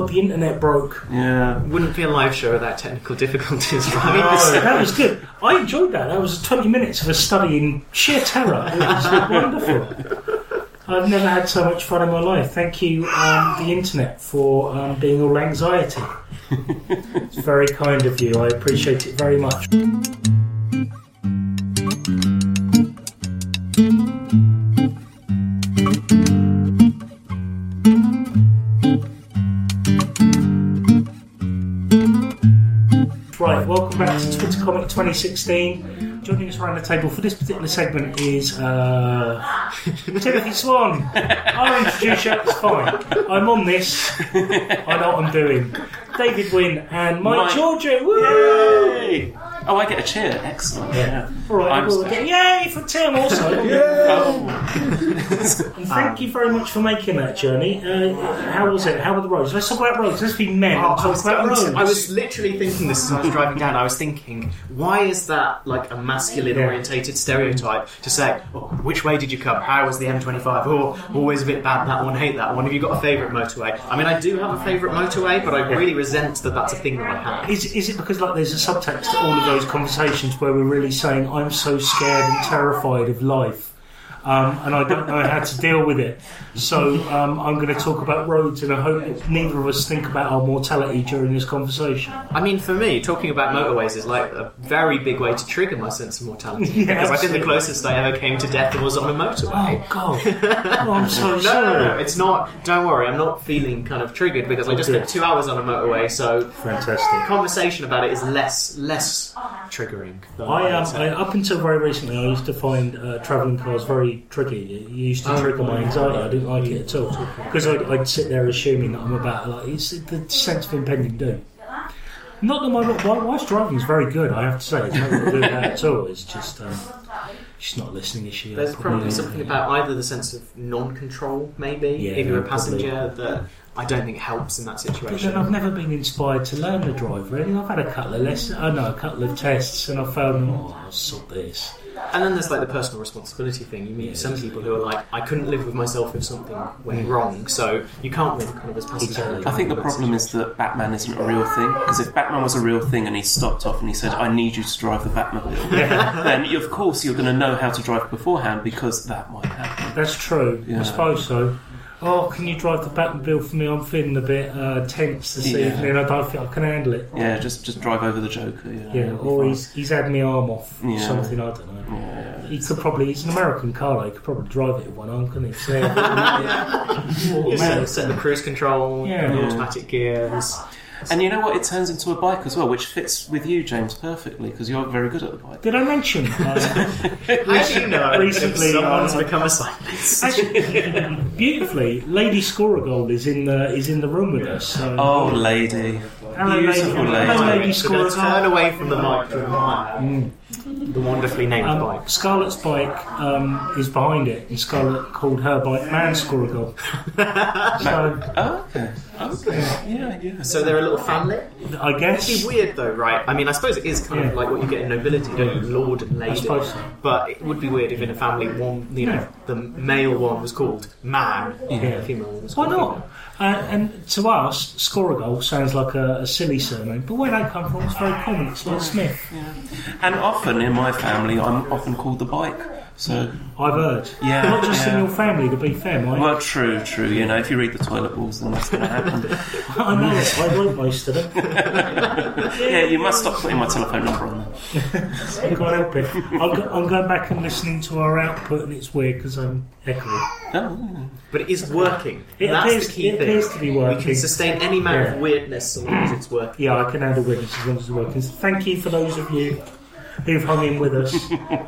god, the internet broke. Yeah. Wouldn't be a live show without technical difficulties, right? that was good. I enjoyed that. That was 20 minutes of a study in sheer terror. It was wonderful. I've never had so much fun in my life. Thank you, um, the internet, for um, being all anxiety. it's very kind of you. I appreciate it very much. Right, welcome back to Twitter Comic 2016. Joining us around the table for this particular segment is uh, Timothy Swan. I'll introduce you, it's fine. I'm on this. I know what I'm doing. David Wynn and Mike, Mike. Georgia. Woo! Yay! Oh, I get a cheer. Excellent. Yeah. All right, I'm well, special. yay for Tim also. Oh. And thank you very much for making that journey. Uh, how was it? How were the roads? Let's talk about roads. Let's be men Oh, I, talk was, about roads. I was literally thinking this as I was driving down. I was thinking, why is that like a masculine Yeah. orientated stereotype to say, oh, which way did you come? How was the M25? Oh, always a bit bad that one, hate that one. Have you got a favourite motorway? I mean, I do have a favourite motorway, but I really resent that that's a thing that I have. Is, is it because like there's a subtext to all of those conversations where we're really saying I'm so scared and terrified of life, um, and I don't know how to deal with it. So um, I'm going to talk about roads, and I hope neither of us think about our mortality during this conversation. I mean, for me, talking about motorways is like a very big way to trigger my sense of mortality. Yeah, because I think the closest I ever came to death was on a motorway. Oh God! Oh, I'm so No, sorry. no, no, it's not. Don't worry, I'm not feeling kind of triggered because I just spent two hours on a motorway, so Fantastic. conversation about it is less less triggering. than I, um. I up until very recently, I used to find uh, travelling cars very tricky. It used to Oh, trigger my anxiety. I didn't like it at all because I'd, I'd sit there assuming that I'm about like it's the sense of impending doom. Not that my, my wife's driving is very good. I have to say, it's nothing to do with that at all. It's just um, she's not listening. Is she? There's probably Probably- something about either the sense of non-control, maybe, Yeah, if you're a probably. passenger, that I don't think helps in that But then situation. I've never been inspired to learn to drive. Really, I've had a couple of lessons. I know a couple of tests, and I found. Oh, I'll sort this. And then there's like the personal responsibility thing. You meet some people who are like, I couldn't live with myself if something went mm. wrong, so you can't live kind of as passenger. Exactly. I think the problem is that Batman isn't a real thing. Because if Batman was a real thing and he stopped off and he said, "I need you to drive the Batmobile," then of course you're going to know how to drive beforehand because that might happen. That's true. Yeah. I suppose so. Oh, can you drive the Batmobile for me? I'm feeling a bit uh, tense this Yeah. evening. I don't think I can handle it. Yeah, just just drive over the Joker. You know, Yeah, it'll be or fine. he's he's had my arm off. or Yeah. Something I don't know. Yeah. He could probably. He's an American car. though. He could probably drive it with one arm, couldn't he? So, You set, set the cruise control, Yeah. the Yeah. automatic gears. And you know what? It turns into a bike as well, which fits with you, James, perfectly because you're very good at the bike. Did I mention? Uh, How do you know Recently, if someone's uh, become a cyclist? actually, beautifully, Lady Scoragold is in the is in the room with us. So. Oh, lady, Hello, beautiful lady. lady. Hello, lady So we're going to turn away from the mic to admire the wonderfully named Um, bike. Scarlett's bike um, is behind it, and Scarlett called her bike Man Scoragold. so, Oh, okay. Okay. Yeah, yeah. So they're a little family. I guess. It'd be weird though, right? I mean, I suppose it is kind Yeah. of like what you get in nobility, don't you? Lord and lady. suppose so. But it would be weird if in a family one, you know, Yeah. the male one was called man, and Yeah. the female one was Why called not? Uh, and to us, Scoragold sounds like a, a silly surname, but where they come from, it's very common. It's like Smith. And often in my family, I'm often called the bike. So, I've heard. Yeah, Not just in your family, to be fair, Mike. well, true, true. You know, if you read the toilet balls, then that's going to happen. I know it. I wrote most of them. yeah, you must stop putting my telephone number on there. I can't help it. I'm, go- I'm going back and listening to our output, and it's weird because I'm echoing. Oh, But it is working. It That's appears- the key it thing. appears to be working. We can sustain any amount Yeah. of weirdness as long as it's working. Yeah, I can handle witness as long as it's working. So thank you for those of you who've hung in with us.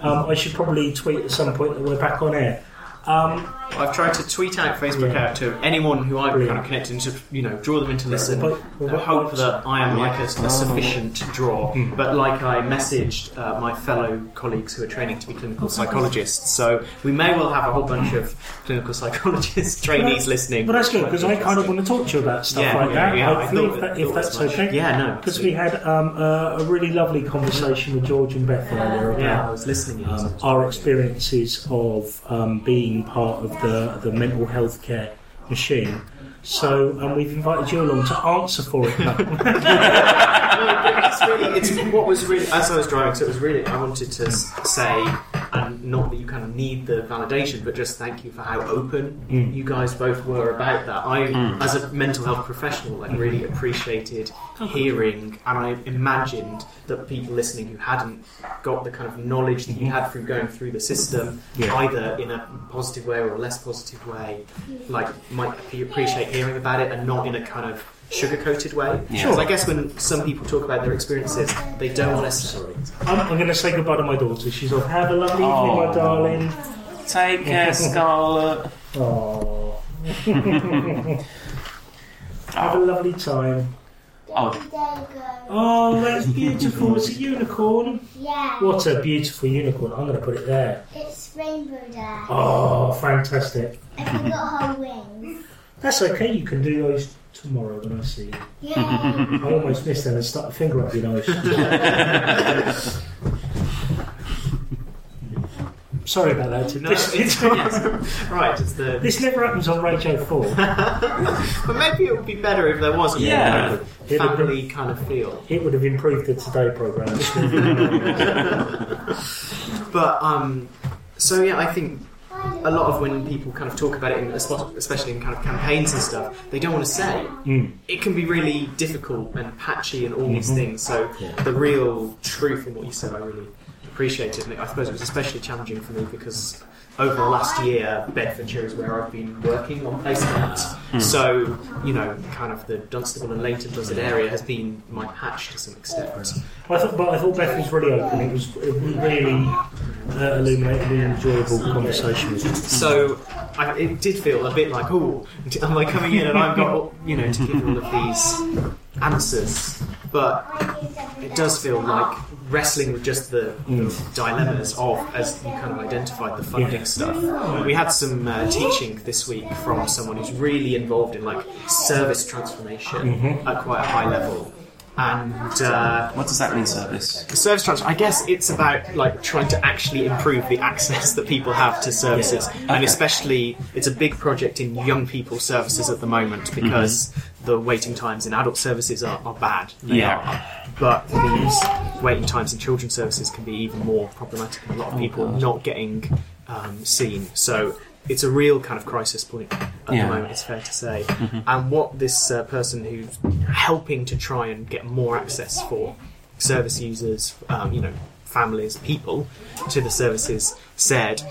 Um, I should probably tweet at some point that we're back on air. Um, I've tried to tweet out, Facebook Yeah. out to anyone who I've Brilliant. kind of connected to, you know, draw them in to listen. But- I but- hope that I am like a, a Oh. sufficient draw. But like I messaged uh, my fellow colleagues who are training to be clinical psychologists, so we may well have a whole bunch of clinical psychologists trainees listening. but that's good because I kind of want to talk to you about stuff Yeah, like yeah, that. yeah, I if, that- if that's much. okay. Yeah, no, Because we had um, a, a really lovely conversation with George and Beth earlier about Yeah, I was listening. um, our experiences of um, being part of the, the mental health care machine. So um, we've invited you along to answer for it. it's really, it's what was really as I was driving. So it was really I wanted to say, and not that you kind of need the validation, but just thank you for how open Mm. you guys both were about that. I, mm. as a mental health professional, like really mm. appreciated hearing, and I imagined that people listening who hadn't got the kind of knowledge that you mm-hmm. had through going through the system, Yeah. either in a positive way or a less positive way, like might appreciate hearing about it, and not in a kind of sugar-coated way. Yeah. Because I guess when some people talk about their experiences, they don't want necessarily. I'm, I'm going to say goodbye to my daughter. She's off. Have a lovely evening, my Oh. darling. Take care, Scarlett. Oh. Have a lovely time. Oh. There you go. Oh, that's beautiful. It's a unicorn. Yeah. What a beautiful unicorn. I'm going to put it there. It's Rainbow Day. Oh, fantastic. And you got her wings. That's okay. You can do those tomorrow when I see you. Yay. I almost missed that and stuck a finger up your nose. Sorry about that. No, this, it's right. It's the. this never happens on Radio 4. But maybe it would be better if there was a Yeah. more kind of family kind of feel. It would have improved the Today programme. But um, so yeah, I think a lot of when people kind of talk about it, in, especially in kind of campaigns and stuff, they don't want to say. Mm. It can be really difficult and patchy and all these things. So the real truth in what you said, I really appreciated. And I suppose it was especially challenging for me because over the last year, Bedfordshire is where I've been working on placement. So you know, kind of the Dunstable and Leighton Buzzard area has been my patch to some extent. I thought, but I thought Beth was really open. It was it was really uh, illuminating and enjoyable conversation. with. So I, it did feel a bit like, oh, am I coming in and I've got, you know, to give all of these answers? But it does feel like wrestling with just the dilemmas of, as you kind of identified, the funding Yeah. stuff. We had some uh, teaching this week from someone who's really involved in like service transformation at quite a high level. And uh, What does that mean, service? service transfer, I guess it's about like trying to actually improve the access that people have to services, and especially it's a big project in young people services at the moment because the waiting times in adult services are, are bad. They Yeah. are. But these waiting times in children's services can be even more problematic, and a lot of people not getting um, seen. So it's a real kind of crisis point at Yeah. the moment. It's fair to say. And what this uh, person who's helping to try and get more access for service users, um, you know, families, people to the services said,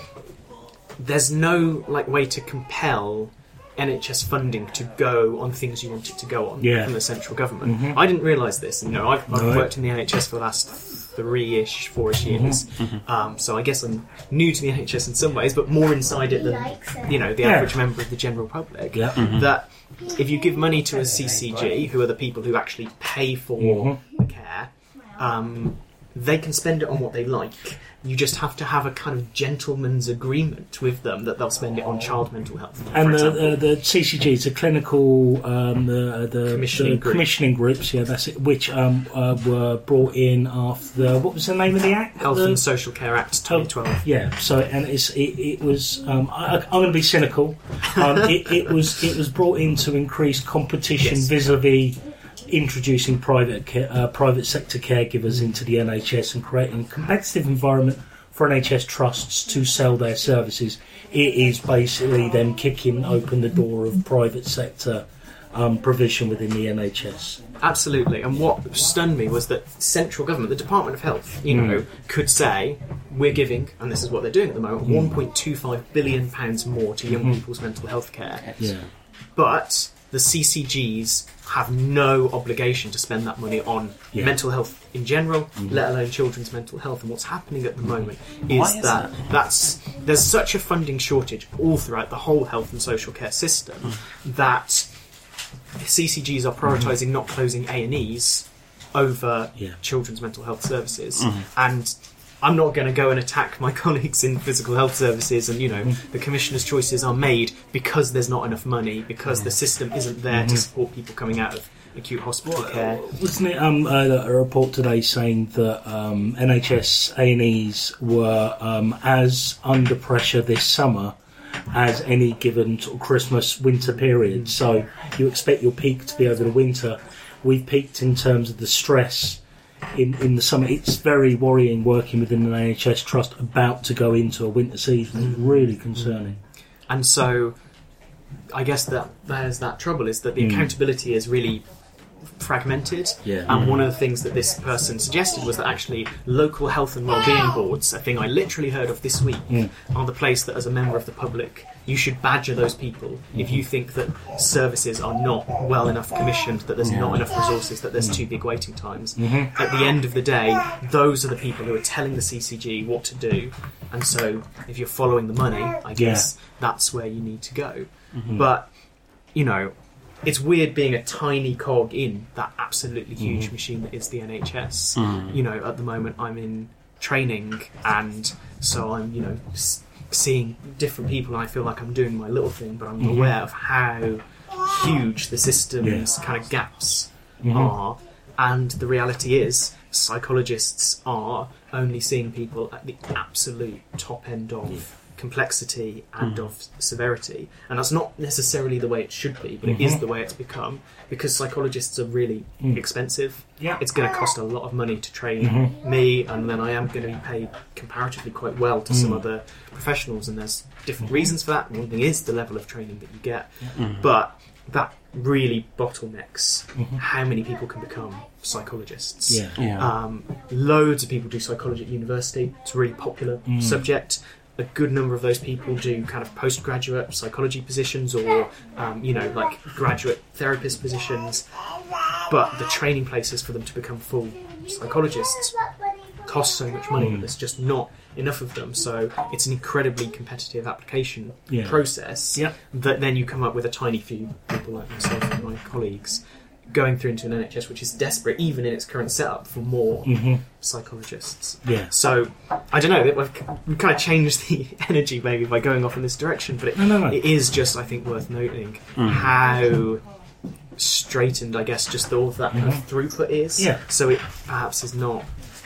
there's no like way to compel NHS funding to go on things you want it to go on Yeah. from the central government. I didn't realise this. You know, I've, I've No. worked in the NHS for the last three-ish, four-ish years, um, so I guess I'm new to the NHS in some ways, but more inside it than you know the Yeah. average member of the general public. Yeah. That if you give money to a CCG, who are the people who actually pay for the care, um, they can spend it on what they like. You just have to have a kind of gentleman's agreement with them that they'll spend it on child mental health. And the, uh, the CCG is a clinical um, the, the Commissioning the group. commissioning groups. Yeah, that's it. Which um, uh, were brought in after what was the name of the act? Health The- and Social Care Act 2012. Yeah, so and it's it, it was. Um, I, I'm going to be cynical. Um, it, it was it was brought in to increase competition Yes. vis-a-vis introducing private uh, private sector caregivers into the NHS and creating a competitive environment for NHS trusts to sell their services. It is basically them kicking open the door of private sector um, provision within the NHS. Absolutely. And what stunned me was that central government, the Department of Health, you know, could say, we're giving, and this is what they're doing at the moment, 1.25 billion pounds more to young people's mental health care. Yeah. But the CCGs have no obligation to spend that money on Yeah. mental health in general, mm-hmm. let alone children's mental health. And what's happening at the mm-hmm. moment is, is that, that? that's there's such a funding shortage all throughout the whole health and social care system mm. that CCGs are prioritising mm-hmm. not closing A and E's over Yeah. children's mental health services and. I'm not going to go and attack my colleagues in physical health services, and you know the commissioner's choices are made because there's not enough money, because the system isn't there to support people coming out of acute hospital care. Wasn't it um, a, a report today saying that um, NHS A&Es were um, as under pressure this summer as any given sort of Christmas winter period. So you expect your peak to be over the winter. We've peaked in terms of the stress in, in the summer. It's very worrying working within an NHS trust about to go into a winter season. It's really mm. concerning. And so, I guess that there's that trouble is that the mm. accountability is really fragmented. Yeah. And one mm. of the things that this person suggested was that actually local health and wellbeing boards, a thing I literally heard of this week, are the place that as a member of the public you should badger those people if you mhm. think that services are not well enough commissioned, that there's not enough resources, that there's too mm. big waiting times. Mm-hmm. At the end of the day, those are the people who are telling the CCG what to do. And so if you're following the money, I guess that's where you need to go. Mm-hmm. But, you know, it's weird being a tiny cog in that absolutely mm-hmm. huge machine that is the NHS. You know, at the moment I'm in training, and so I'm, you know, seeing different people, I feel like I'm doing my little thing, but I'm mm-hmm. aware of how huge the system's kind of gaps mm-hmm. are. And the reality is, psychologists are only seeing people at the absolute top end of complexity and hmm. of severity. And that's not necessarily the way it should be, but it is mm-hmm. the way it's become because psychologists are really hmm. expensive. Yeah. It's going to cost a lot of money to train mm-hmm. me, and then I am going to be paid comparatively quite well to some hmm. other professionals, and there's different reasons for that. One thing is the level of training that you get, mm-hmm. but that really bottlenecks how many people can become psychologists. Yeah. Yeah. Um, loads of people do psychology at university. It's a really popular mm. subject. A good number of those people do kind of postgraduate psychology positions or, um, you know, like graduate therapist positions. But the training places for them to become full psychologists cost so much money that there's just not enough of them. So it's an incredibly competitive application Yeah. process Yeah. that then you come up with a tiny few people like myself and my colleagues going through into an NHS which is desperate, even in its current setup, for more mm-hmm. psychologists. Yeah. So I don't know. We've, kind of changed the energy maybe by going off in this direction, but it, No, no, no. it is just I think worth noting mm. how straitened I guess just all of that kind of mm-hmm. throughput is. Yeah. So it perhaps is not.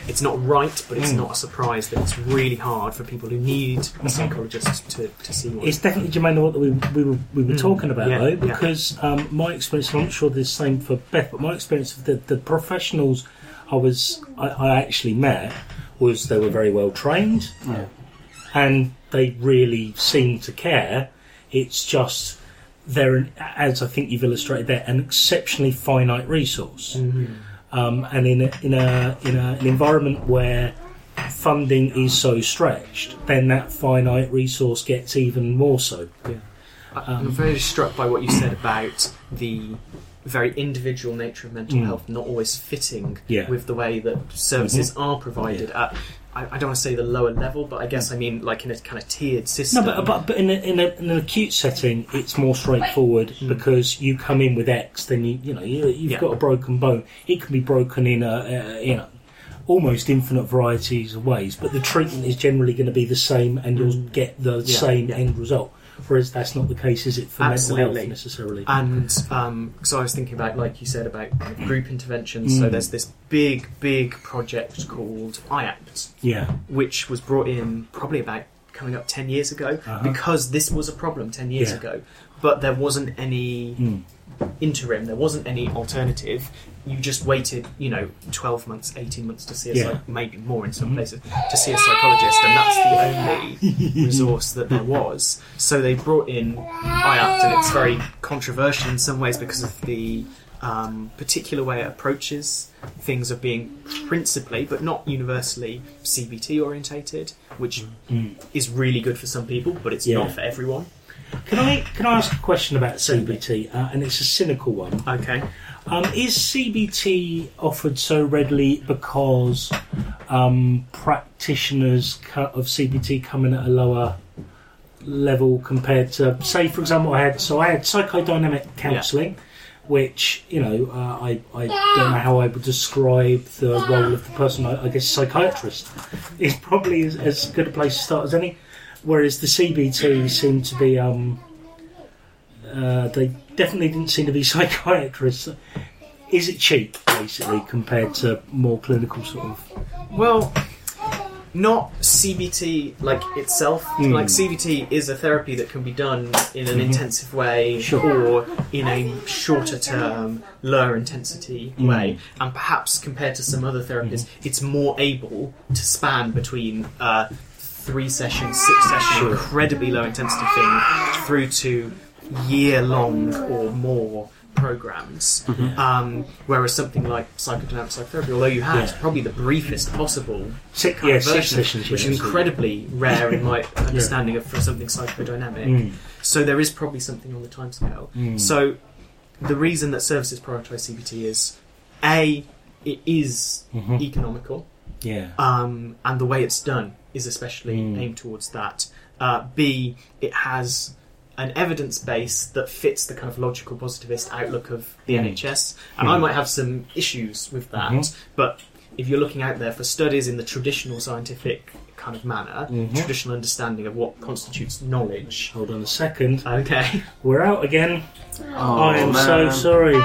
It's not right, but it's mm. not a surprise that it's really hard for people who need a mm-hmm. psychologist to, to see one. It's definitely germane to what we, we were, we were mm. talking about, yeah, though, yeah. because um, my experience, I'm not sure the same for Beth, but my experience of the, the professionals I was I, I actually met was they were very well trained, and they really seemed to care. It's just they're, as I think you've illustrated, they're an exceptionally finite resource, mm-hmm. Um, and in a, in a in a, an environment where funding is so stretched, then that finite resource gets even more so. I- I'm very struck by what you said about the very individual nature of mental health not always fitting Yeah. with the way that services are provided at. I, I don't want to say the lower level, but I guess I mean like in a kind of tiered system. No, but, but, but in, a, in, a, in an acute setting, it's more straightforward hmm. because you come in with X, then you you know you, you've Yeah. got a broken bone. It can be broken in a, a you know almost infinite varieties of ways, but the treatment is generally going to be the same, and you'll hmm. get the same yeah. end result. Whereas that's not the case, is it, for mental Absolutely. health necessarily? And um, so I was thinking about, like you said, about group interventions. So there's this big, big project called IAPT, yeah, which was brought in probably about coming up 10 years ago Uh-huh. because this was a problem 10 years Yeah. ago. But there wasn't any Mm. interim, there wasn't any alternative. You just waited, you know, 12 months, 18 months to see a Yeah. Mm-hmm. psych- maybe more in some places, to see a psychologist, and that's the only resource that there was. So they brought in IAPT, and it's very controversial in some ways because of the um, particular way it approaches things of being principally, but not universally, CBT orientated, which is really good for some people, but it's Yeah. not for everyone. can I can I ask a question about CBT? Uh, and it's a cynical one. Okay. Um, is CBT offered so readily because um, practitioners of CBT come in at a lower level compared to, say, for example, I had so I had psychodynamic counselling, which you know uh, I I don't know how I would describe the role of the person. I, I guess psychiatrist is probably as, as good a place to start as any. Whereas the CBT seem to be um, uh, they definitely didn't seem to be psychiatrists. Is it cheap, basically, compared to more clinical sort of? Well, not CBT like itself. Mm. Like CBT is a therapy that can be done in an Mhm. intensive way Sure. or in a shorter term, lower intensity Mm. way. And perhaps compared to some other therapies, Mm-hmm. it's more able to span between uh, three sessions, six session, Sure. incredibly low intensity thing through to year long or more programs. Um, whereas something like psychodynamic psychotherapy, although you had Yeah. probably the briefest possible Six, yeah, version, sessions. which yeah, is incredibly rare in my understanding of for something psychodynamic. Mm. So there is probably something on the timescale. Mm. So the reason that services prioritise CBT is a it is Mhm. economical, Yeah. um, and the way it's done is especially Mm. aimed towards that. Uh, B it has an evidence base that fits the kind of logical positivist outlook of the Mm. NHS, and I Mm. might have some issues with that, Mhm. but if you're looking out there for studies in the traditional scientific kind of manner, Mhm. traditional understanding of what constitutes knowledge. Hold on a second. Okay. We're out again. Oh, I am so man. sorry.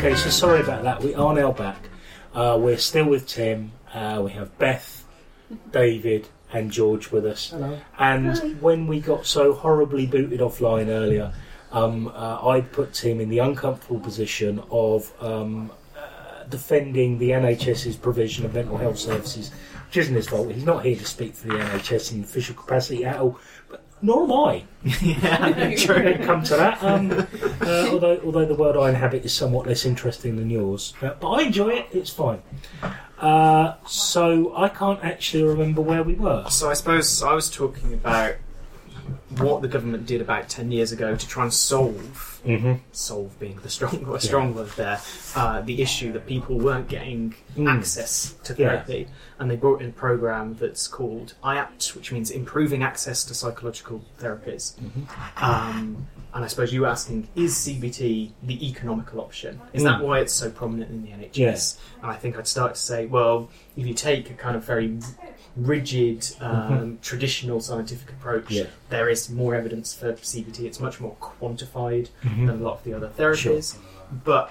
Okay, so sorry about that. We are now back. Uh, we're still with Tim. Uh, we have Beth, David, and George with us. Hello. And when we got so horribly booted offline earlier, um, uh, I'd put Tim in the uncomfortable position of um, uh, defending the NHS's provision of mental health services, which isn't his fault. He's not here to speak for the NHS in official capacity at all. But nor am I. yeah, True. It come to that. Um, uh, although, although the world I inhabit is somewhat less interesting than yours, uh, but I enjoy it. It's fine. Uh, so I can't actually remember where we were. So I suppose I was talking about what the government did about ten years ago to try and solve Mm-hmm. solve being the strong a strong word there uh, the issue that people weren't getting Mm. access to Yeah. therapy and they brought in a program that's called IAPT which means improving access to psychological therapies Mm-hmm. um, and I suppose you were asking is CBT the economical option is that Mm. why it's so prominent in the NHS Yes. and I think I'd start to say well if you take a kind of very rigid um, traditional scientific approach Mm-hmm. Yeah. there is more evidence for CBT it's much more quantified Mhm. than a lot of the other therapies, but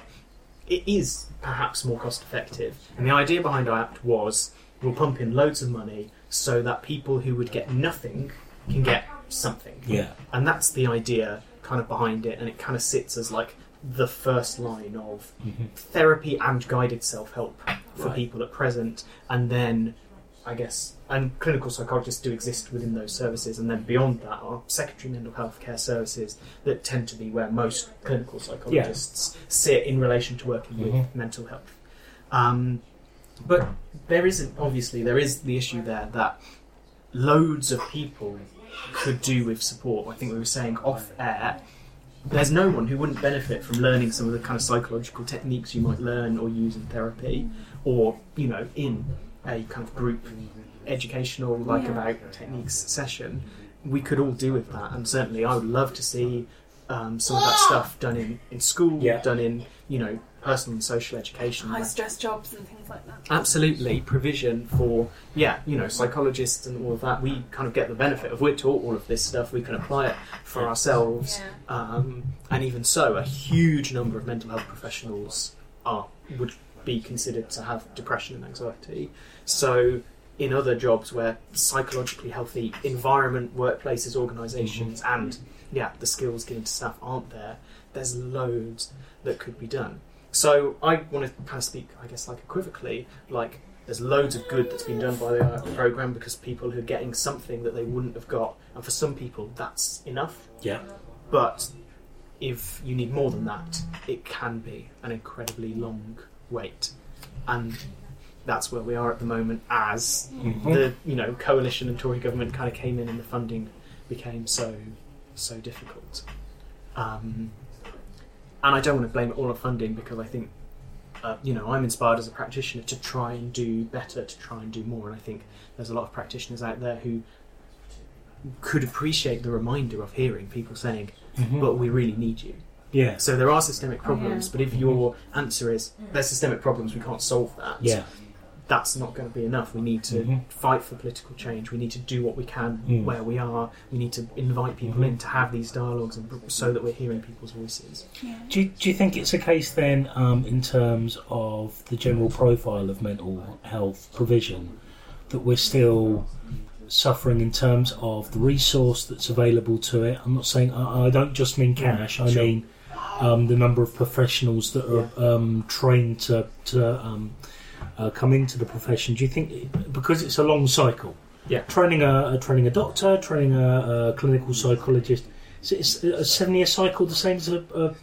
it is perhaps more cost effective. And the idea behind IAPT was we'll pump in loads of money so that people who would get nothing can get something. Yeah. And that's the idea kind of behind it, and it kind of sits as like the first line of Mhm. therapy and guided self help for Right. people at present, and then I guess, and clinical psychologists do exist within those services, and then beyond that are secondary mental health care services that tend to be where most clinical psychologists sit in relation to working Mhm. with mental health. Um, but there isn't, obviously, there is the issue there that loads of people could do with support. I think we were saying off air. There's no one who wouldn't benefit from learning some of the kind of psychological techniques you might learn or use in therapy, or you know, in a kind of group educational, like Yeah. about techniques session. We could all do with that, and certainly I would love to see um, some of that stuff done in in school, Yeah. done in you know personal and social education. High stress jobs and things like that. Absolutely, provision for yeah, you know, psychologists and all of that. We kind of get the benefit of we're taught all of this stuff. We can apply it for ourselves, Yeah. um, and even so, a huge number of mental health professionals are would be considered to have depression and anxiety. So, in other jobs where psychologically healthy environment, workplaces, organisations, and yeah, the skills given to staff aren't there. There's loads that could be done. So I want to kind of speak, I guess, like equivocally, like there's loads of good that's been done by the uh, program because people are getting something that they wouldn't have got, and for some people that's enough. Yeah. But if you need more than that, it can be an incredibly long wait, and that's where we are at the moment. As Mhm. the you know coalition and Tory government kind of came in, and the funding became so so difficult. Um, and I don't want to blame it all on funding because I think uh, you know I'm inspired as a practitioner to try and do better, to try and do more, and I think there's a lot of practitioners out there who could appreciate the reminder of hearing people saying, Mhm. "But we really need you." Yeah. So there are systemic problems, yeah. but if your answer is there's systemic problems, we can't solve that. Yeah. that's not going to be enough. We need to Mhm. fight for political change. We need to do what we can Mm. where we are. We need to invite people in to have these dialogues and so that we're hearing people's voices. Do you, do you think it's a case then, um, in terms of the general profile of mental health provision, that we're still suffering in terms of the resource that's available to it? I'm not saying I, I don't just mean cash. I sure. mean um, the number of professionals that are um, trained to to um, uh, come into the profession. Do you think because it's a long cycle? Yeah. Training a, a training a doctor, training a, a clinical psychologist. Is, it- is a seven year cycle the same as a, a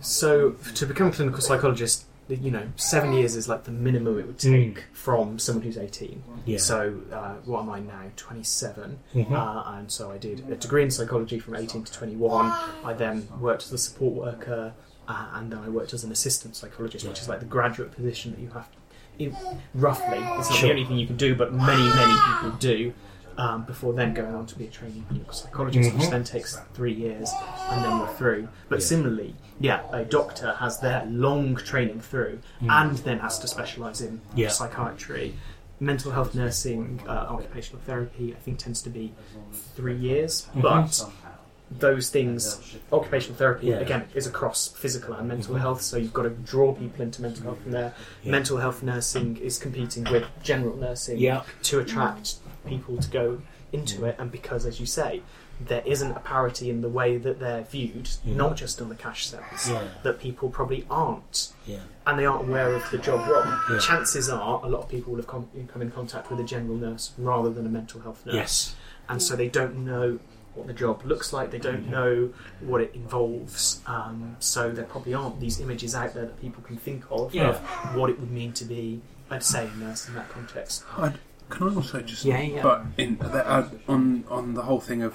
So to become a clinical psychologist, you know, seven years is like the minimum it would take Mm. from someone who's 18. yeah? So uh, what am I now? 27. Mhm. Uh, and so I did a degree in psychology from 18 to 21. I then worked as a support worker, uh, and then I worked as an assistant psychologist, which is like the graduate position that you have. In, roughly, it's not Sure. the only thing you can do, but many, many people do. Um, before then going on to be a trainee clinical psychologist, which Mhm. then takes three years, and then we're through. But Yeah. similarly, yeah, a doctor has their long training through, and then has to specialise in Yeah. psychiatry. Mental health nursing, uh, occupational therapy, I think tends to be three years, Mhm. but those things, occupational therapy Yeah. again is across physical and mental Mhm. health, so you've got to draw people into mental health from there. Yeah. Mental health nursing is competing with general nursing Yeah. to attract people to go into it, and because, as you say, there isn't a parity in the way that they're viewed, not just on the cash sales, Yeah. that people probably aren't Yeah. and they aren't aware of the job role. Yeah. Chances are a lot of people will have come, come in contact with a general nurse rather than a mental health nurse. Yes. And so they don't know what the job looks like, they don't Mm-hmm. know what it involves. Um, so there probably aren't these images out there that people can think of Yeah. of what it would mean to be, I'd say, a nurse in that context. I'd, can I also just Yeah, yeah. but in that, uh, on on the whole thing of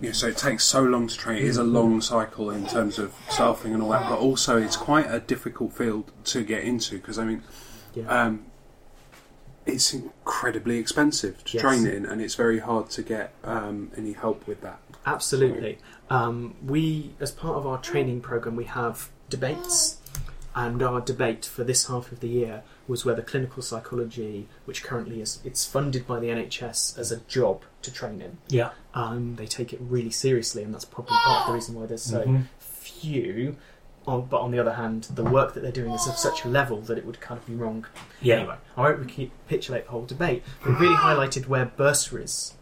you know, so it takes so long to train. It is a long cycle in terms of staffing and all that, but also it's quite a difficult field to get into because I mean, Yeah. um, it's incredibly expensive to Yes. train in, and it's very hard to get um, any help with that. Absolutely. Um, we, as part of our training program, we have debates, and our debate for this half of the year was whether clinical psychology, which currently is it's funded by the NHS as a job to train in, Yeah. um, they take it really seriously, and that's probably part of the reason why there's so Mhm. few. On, but on the other hand, the work that they're doing is of such a level that it would kind of be wrong Yeah. Anyway, I won't recapitulate the whole debate, but it really highlighted where bursaries,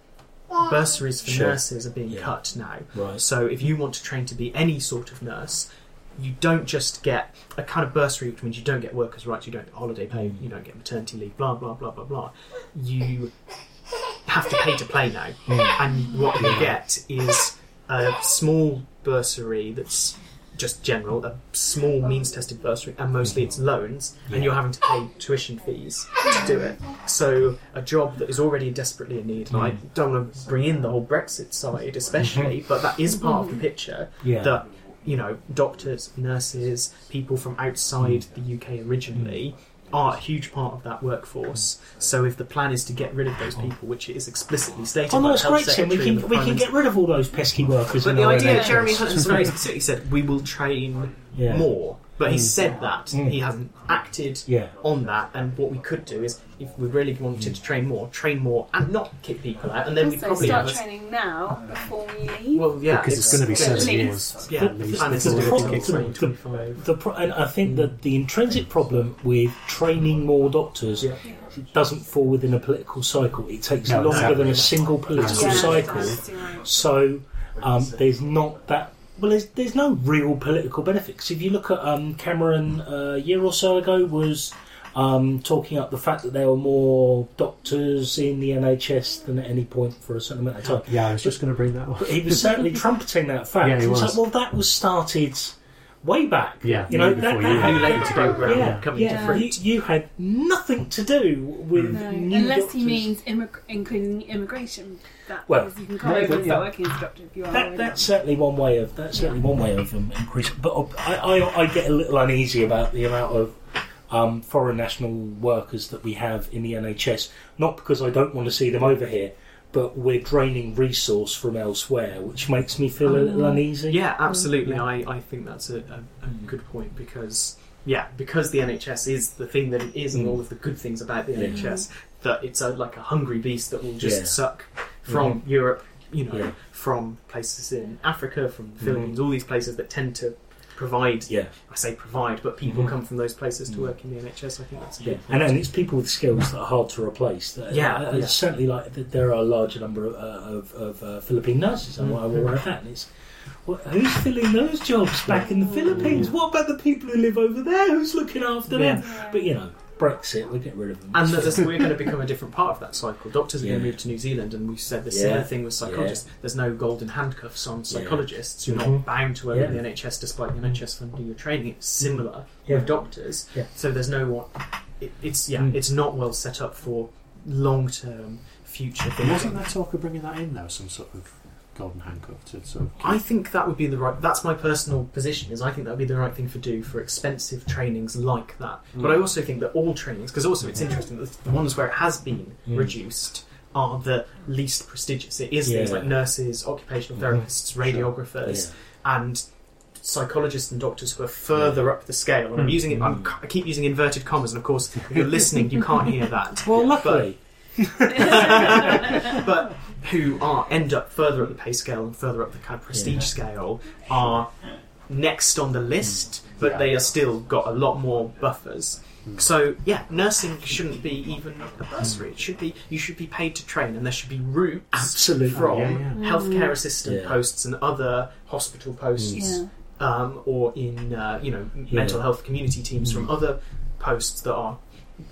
bursaries for Sure. nurses are being Yeah. cut now. Right. So if you want to train to be any sort of nurse, you don't just get a kind of bursary, which means you don't get workers' rights, you don't get holiday pay, mm. you don't get maternity leave, blah blah blah blah blah. You have to pay to play now, mm. and what you get is a small bursary that's just general, a small means tested bursary, and mostly it's loans, and you're having to pay tuition fees to do it. So a job that is already desperately in need, and I mm. don't want to bring in the whole Brexit side, especially, but that is part of the mm. picture Yeah. that you know doctors, nurses, people from outside mm. the UK originally are a huge part of that workforce. So if the plan is to get rid of those people, which it is explicitly stated, Oh no, it's great, Tim. We can we can get rid of all those pesky workers. But the idea, NHS. Jeremy Hunt's very specifically said, we will train Yeah. more. But he Mm. said that. Mm. He hasn't acted Yeah. on that. And what we could do is, if we really wanted to train more, train more and not kick people out. And then we'd Also probably start have a- training now before we leave. Well, yeah. because it's going to be seven Please. years. Yeah, at the least plan is before to it can till get through. 2025. The pro- and I think that the intrinsic problem with training more doctors Yeah. doesn't fall within a political cycle. It takes No, longer exactly. than a single political Yeah, cycle. that's right. So um, there's not that. Well, there's, there's no real political benefits. If you look at um, Cameron uh, a year or so ago was um, talking up the fact that there were more doctors in the NHS than at any point for a certain amount of time. Yeah, I was just going to bring that up. He was certainly trumpeting that fact. Yeah, he was. like, well, that was started way back. Yeah, you know, that, before that you. had- New labour programme yeah, coming yeah. to You, fruit. you had nothing to do with No, new unless doctors. he means immig- including immigration. That Well, you can come over and yeah. start working as a doctor if you are. That, that's done. certainly one way of that's certainly one way of um, increasing. But uh, I, I, I get a little uneasy about the amount of um, foreign national workers that we have in the NHS. Not because I don't want to see them over here, but we're draining resource from elsewhere, which makes me feel a little uneasy. Yeah, absolutely. I, I think that's a, a, a good point because yeah, because the NHS is the thing that it is, and Mm. all of the good things about the Yeah. NHS, that it's a, like a hungry beast that will just Yeah. suck from Europe, you know, Yeah. from places in Africa, from the Mhm. Philippines, all these places that tend to provide. Yeah. I say provide, but people Mhm. come from those places to Mm. work in the NHS. I think that's a Yeah, and, and it's people with skills that are hard to replace. That- Yeah, uh, yeah. certainly like there are a larger number of, uh, of, of uh, Philippine nurses. I'm, I'm aware of that. And it's well, who's filling those jobs back in the Philippines? What about the people who live over there? Who's looking after them? But you know, Brexit, we'll get rid of them. And that this- we're going to become a different part of that cycle. Doctors are going to move to New Zealand, and we've said the Yeah. similar thing with psychologists. There's no golden handcuffs on psychologists. You're Mhm. not bound to work Yeah. with the NHS despite the NHS funding your training. It's similar Yeah. with doctors. Yeah. So there's no one. It, it's yeah, Mm. it's not well set up for long term future But wasn't there talk of bringing that in though, some sort of golden handcuff to sort of I think that would be the right. That's my personal position. Is I think that would be the right thing to do for expensive trainings like that. But I also think that all trainings, because also it's interesting that the ones where it has been Mm. reduced are the least prestigious. It is things like nurses, occupational Mhm. therapists, radiographers, Yeah. and psychologists and doctors who are further up the scale. And I'm Mm. using it. I'm, I keep using inverted commas, and of course, if you're listening, you can't hear that. Well, luckily, but who are end up further up the pay scale and further up the kind of prestige Yeah. scale are next on the list, but they are still got a lot more buffers. So yeah, nursing shouldn't be even a bursary. It should be you should be paid to train, and there should be routes absolutely. from Yeah, yeah. healthcare assistant Yeah. posts and other hospital posts, Yeah. um, or in uh, you know Yeah. mental health community teams from Mm. other posts that are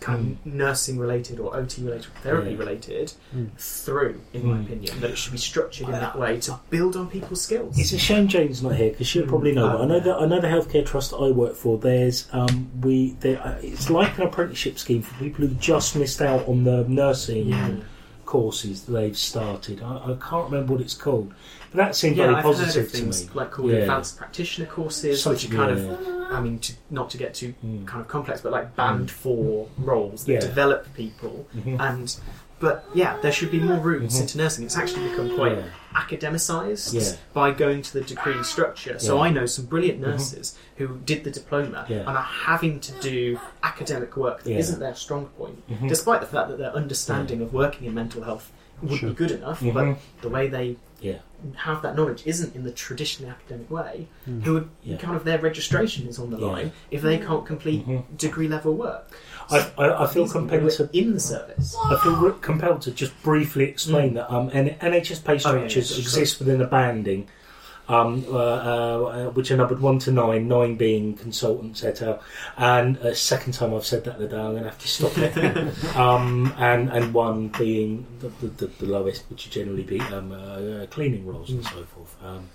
kind of nursing related or OT related, therapy Yeah. related, Mm. through, in my Mm. opinion, that it should be structured in that way to build on people's skills. It's a shame Jane's not here because she'll probably know. But I know that I know the healthcare trust that I work for. There's um, we there, uh, it's like an apprenticeship scheme for people who just missed out on the nursing yeah, courses that they've started. I, I can't remember what it's called, but that seemed yeah. very I've heard positive of to me. like called Yeah. advanced practitioner courses, which are kind yeah. I mean, to, not to get too Mm. kind of complex, but like band four roles that Yeah. develop people Mhm. and. But yeah, there should be more routes Mhm. into nursing. It's actually become quite Yeah. academicized Yeah. by going to the degree structure. So. I know some brilliant Mhm. nurses who did the diploma and are having to do academic work that not their strong point, Mhm. despite the fact that their understanding of working in mental health would Sure. be good enough, but the way they Yeah. have that knowledge isn't in the traditionally academic way. Mm. Who would Yeah. kind of their registration is on the line if they can't complete Mhm. degree level work. I, I, I feel compelled to in the service. I feel compelled to just briefly explain that um, N- NHS pay Mm. Oh, yeah, structures exist within a banding, um, uh, uh, which are numbered one to nine, nine being consultants et al. And uh, second time I've said that today, I'm going to have to stop it. um, and and one being the, the, the, lowest, which would generally be um, uh, uh, cleaning roles and so forth. Um,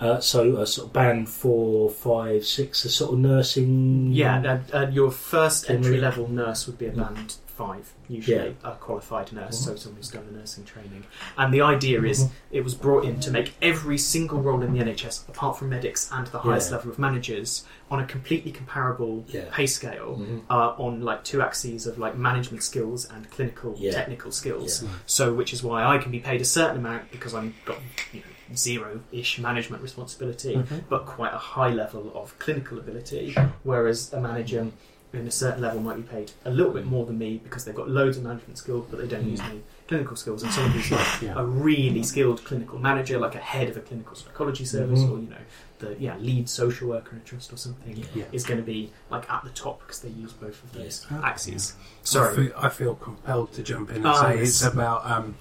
uh, so sort of band four, five, six, a sort of nursing. Yeah, your first entry level nurse would be a band five, usually Yeah. a qualified nurse, so someone who's done the nursing training. And the idea is Mhm. it was brought in to make every single role in the NHS, apart from medics and the highest Yeah. level of managers, on a completely comparable Yeah. pay scale. Mhm. Uh, on like two axes of like management skills and clinical technical skills, Yeah. so which is why I can be paid a certain amount because I'm got you know zero-ish management responsibility, Mhm. but quite a high level of clinical ability. Whereas a manager in a certain level might be paid a little bit more than me because they've got loads of management skills, but they don't use any clinical skills. And someone who's like Yeah. a really skilled clinical manager, like a head of a clinical psychology service, Mhm. or you know, the yeah lead social worker in a trust or something, Yeah. is going to be like at the top because they use both of those Yeah. axes. I Sorry. feel, I feel compelled to jump in and Ah, say yes. it's about um,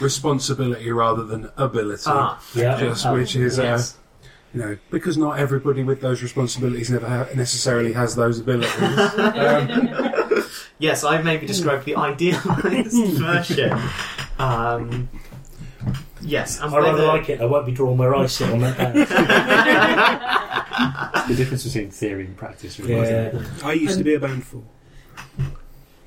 responsibility rather than ability. Ah, Yeah. Just which is, yes. uh, you know, because not everybody with those responsibilities never ha- necessarily has those abilities. um, Yes, I've maybe described the idealised version. Um, yes, and I rather whether- like it. I won't be drawn where I sit on that bench. the difference between theory and practice, really. yeah. I used to be a band four.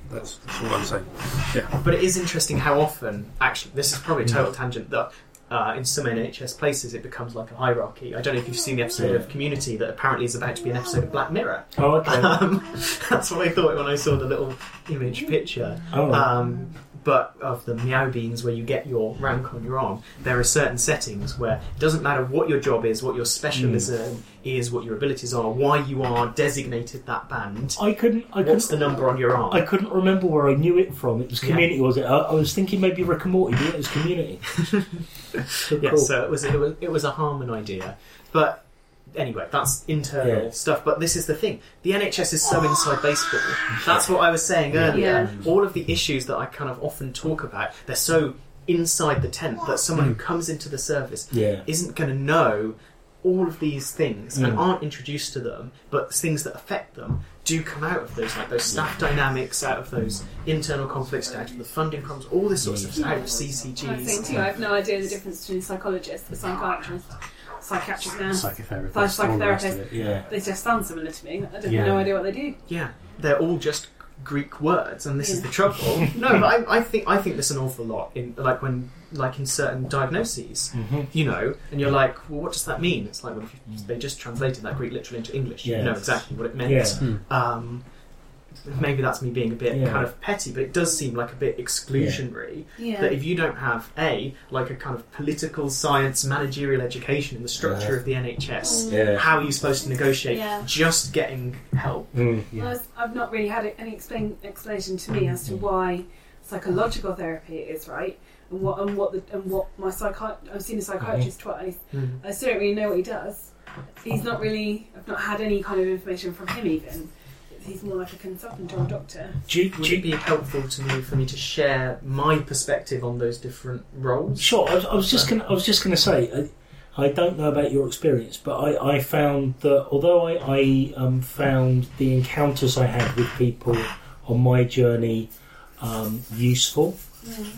That's, that's all I'm saying. Yeah. But it is interesting how often, actually, this is probably a total tangent, that uh, in some NHS places it becomes like a hierarchy. I don't know if you've seen the episode of Community that apparently is about to be an episode of Black Mirror. Oh, okay. Um, that's what I thought when I saw the little image picture. Oh. Um, but of the meow beans where you get your rank on your arm, there are certain settings where it doesn't matter what your job is, what your specialism is, what your abilities are, why you are designated that band. I couldn't. I What's couldn't. the number on your arm? I couldn't remember where I knew it from. It was Yeah. Community, was it? I, I was thinking maybe Rick and Morty, but it was Community. So Yeah, cool. so it was, it was it was a Harmon idea, but anyway, that's internal Yeah. stuff. But this is the thing: the NHS is so inside baseball. That's what I was saying earlier. All of the issues that I kind of often talk about, they're so inside the tent that someone who mm. comes into the service yeah. isn't going to know all of these things and Mm. aren't introduced to them, but things that affect them do come out of those, like those staff dynamics, out of those internal conflicts, out of the funding problems, all this sort of stuff, out of CCGs. I think CCGs. too. I have no idea the difference between a psychologist, a psychiatrist, psychiatric nurse. Psychotherapist, Psych- all the psychotherapist. Yeah. They just sound similar to me. I have Yeah. no idea what they do. Yeah, they're all just Greek words, and this is the trouble. no, but I, I think I think there's an awful lot in like when like in certain diagnoses, Mhm. you know, and you're like, well, what does that mean? It's like well, if you, they just translated that Greek literally into English. You know exactly what it meant. Yeah. Hmm. Um, maybe that's me being a bit Yeah. kind of petty, but it does seem like a bit exclusionary. Yeah. That if you don't have a like a kind of political science managerial education in the structure Yeah. of the NHS, Yeah. how are you supposed to negotiate Yeah. just getting help? Mm. Well, I've not really had any explain, explanation to me as to why psychological therapy is right, and what and what the, and what my psychi- I've seen a psychiatrist twice. Mhm. I still don't really know what he does. He's not really. I've not had any kind of information from him even. He's more like a consultant or a doctor. Do you, Would do it you, be helpful to me for me to share my perspective on those different roles? Sure. I was, I was just gonna. I was just gonna say. I, I don't know about your experience, but I, I found that although I, I um, found the encounters I had with people on my journey um, useful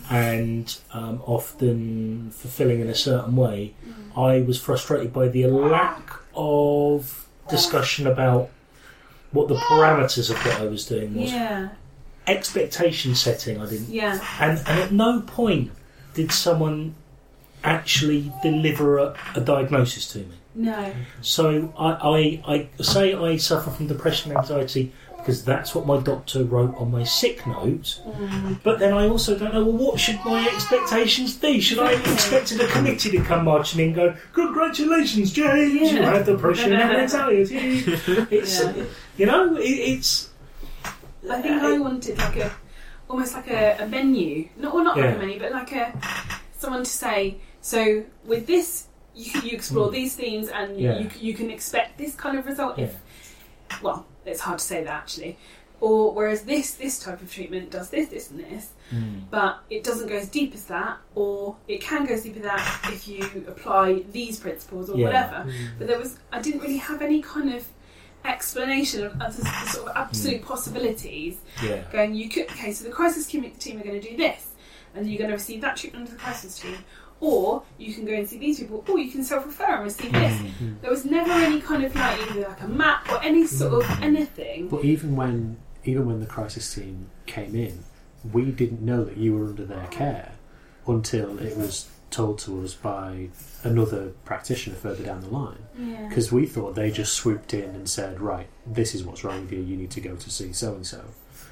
and um, often fulfilling in a certain way, I was frustrated by the lack of discussion about what the parameters of what I was doing was. Yeah, Expectation setting, I didn't yeah, and, and at no point did someone actually deliver a, a diagnosis to me. no, So I, I, I say I suffer from depression and anxiety because that's what my doctor wrote on my sick note. But then I also don't know, well, what should my expectations be? Should I have expected a committee to come marching in and go, congratulations, James, you Yeah. had depression and anxiety. It's, Yeah. you know, it, it's... I think I wanted like a almost like a, a menu, not well, not like a menu, but like a someone to say. So with this, you you explore these themes, and Mm. Yeah. you you can expect this kind of result. Yeah. If well, it's hard to say that actually. Or whereas this this type of treatment does this, this, and this, Mm. but it doesn't go as deep as that, or it can go as deep as that if you apply these principles or Yeah. whatever. But there was I didn't really have any kind of explanation of, of the, the sort of absolute Mm. possibilities Yeah. going you could okay so the crisis team are going to do this and you're going to receive that treatment under the crisis team or you can go and see these people or you can self-refer and receive this Mm. there was never any kind of like either like a map or any sort of anything But even when even when the crisis team came in, we didn't know that you were under their care until it was told to us by another practitioner further down the line. yeah Because we thought they just swooped in and said, "Right, this is what's wrong with you. You need to go to see so and so."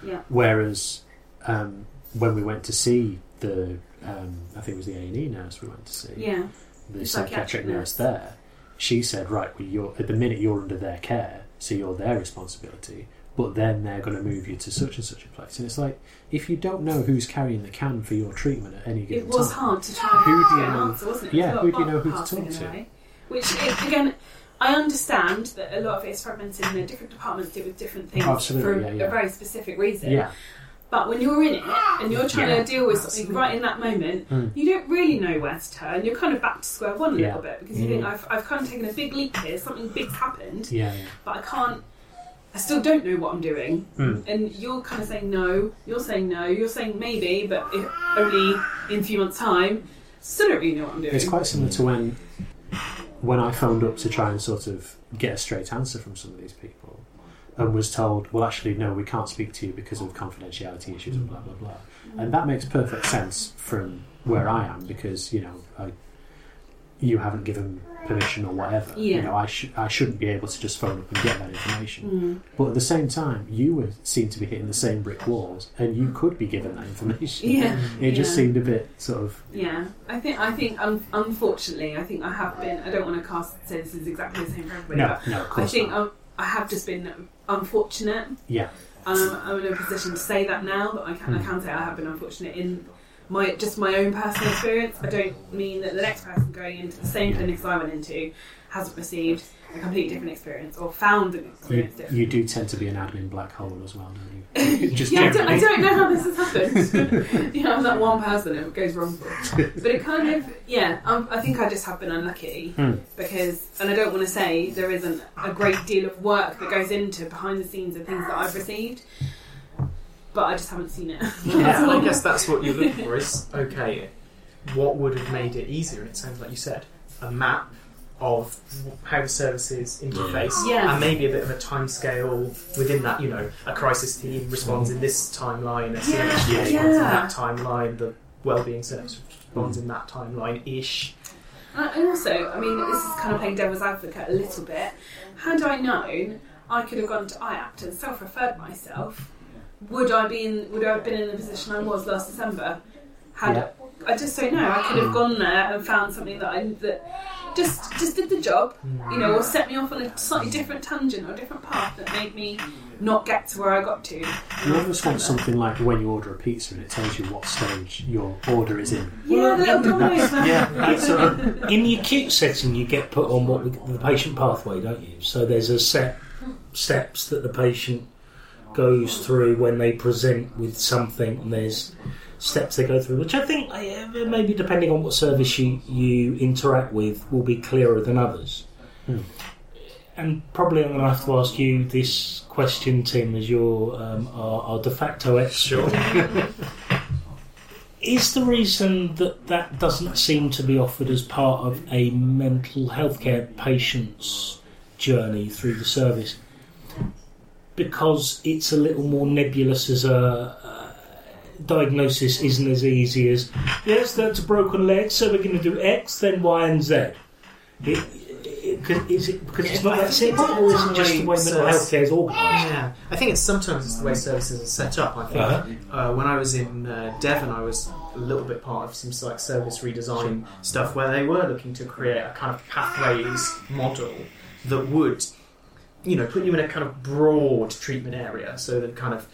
yeah Whereas um, when we went to see the, um, I think it was the A and E nurse we went to see, yeah the Psychiatric psychiatric nurse. there, she said, "Right, well, you're at the minute you're under their care, so you're their responsibility." But then they're going to move you to such and such a place, and it's like if you don't know who's carrying the can for your treatment at any given time, it was time, hard to try Who do you know- answer wasn't it yeah, It was a who do you know who to talk to? which again I understand that a lot of it is fragmented and there are different departments deal with different things Absolutely, for yeah, yeah. a very specific reason yeah, But when you're in it and you're trying Yeah, to deal with something right in that moment, Mm. you don't really know where to turn. You're kind of back to square one a Yeah. little bit because you think I've, I've kind of taken a big leap here. Something big's happened, yeah, yeah. but I can't. I still don't know what I'm doing. Mm. And you're kind of saying no. You're saying no. You're saying maybe, but if only in a few months' time. Still don't really know what I'm doing. It's quite similar to when when I phoned up to try and sort of get a straight answer from some of these people, and was told, "Well, actually, no, we can't speak to you because of confidentiality issues and blah blah blah." And that makes perfect sense from where I am because you know, I, you haven't given permission or whatever. You know, I should I shouldn't be able to just phone up and get that information. Mm. But at the same time, you were seem to be hitting the same brick walls, and you could be given that information. Yeah. It just seemed a bit sort of Yeah, I think I think um, unfortunately I think I have been. I don't want to cast say this is exactly the same for everybody. no, but no, of I think not. I have just been unfortunate. Yeah, Um, I'm in a position to say that now but I can. I Hmm. can say I have been unfortunate in my just my own personal experience. I don't mean that the next person going into the same clinics I went into hasn't received a completely different experience or found an you, different. you do tend to be an admin black hole as well, don't you? just yeah, I don't, I don't know how this has happened. you know, I'm that one person it goes wrong for. But it kind of, yeah, um, I think I just have been unlucky Hmm. because, and I don't want to say there isn't a great deal of work that goes into behind the scenes of things that I've received, but I just haven't seen it. Yeah, and I guess that's what you're looking for is okay, what would have made it easier? And it sounds like you said a map of how the services interface Yeah. and maybe a bit of a timescale within that, you know, a crisis team responds in this timeline, a Yeah, responds in yeah. that timeline, the wellbeing service responds in that timeline ish. Uh, And also, I mean, this is kind of playing devil's advocate a little bit. Had I known, I could have gone to IAPT and self-referred myself. Would I be in? Would I have been in the position I was last December? Had Yeah. I just don't know. I could have gone there and found something that I that just just did the job, you know, or set me off on a slightly different tangent or a different path that made me not get to where I got to. You almost want something like when you order a pizza and it tells you what stage your order is in. Yeah, the little Yeah, that's uh, sort of, in the acute setting, you get put on what we, the patient pathway, don't you? So there's a set steps that the patient goes through when they present with something, and there's steps they go through, which I think uh, maybe depending on what service you, you interact with will be clearer than others. Hmm. And probably I'm going to have to ask you this question, Tim, as you're um, our, our de facto expert. Sure. Is the reason that that doesn't seem to be offered as part of a mental health care patient's journey through the service because it's a little more nebulous as a uh, diagnosis isn't as easy as yes that's a broken leg so we're going to do X then Y and Z it, is it because it's not that simple or is it just the way mental health care is organised Yeah, I think it's sometimes it's the way services are set up. I think Uh-huh. uh, when I was in uh, Devon, I was a little bit part of some like service redesign stuff where they were looking to create a kind of pathways model that would, you know, put you in a kind of broad treatment area. So that kind of,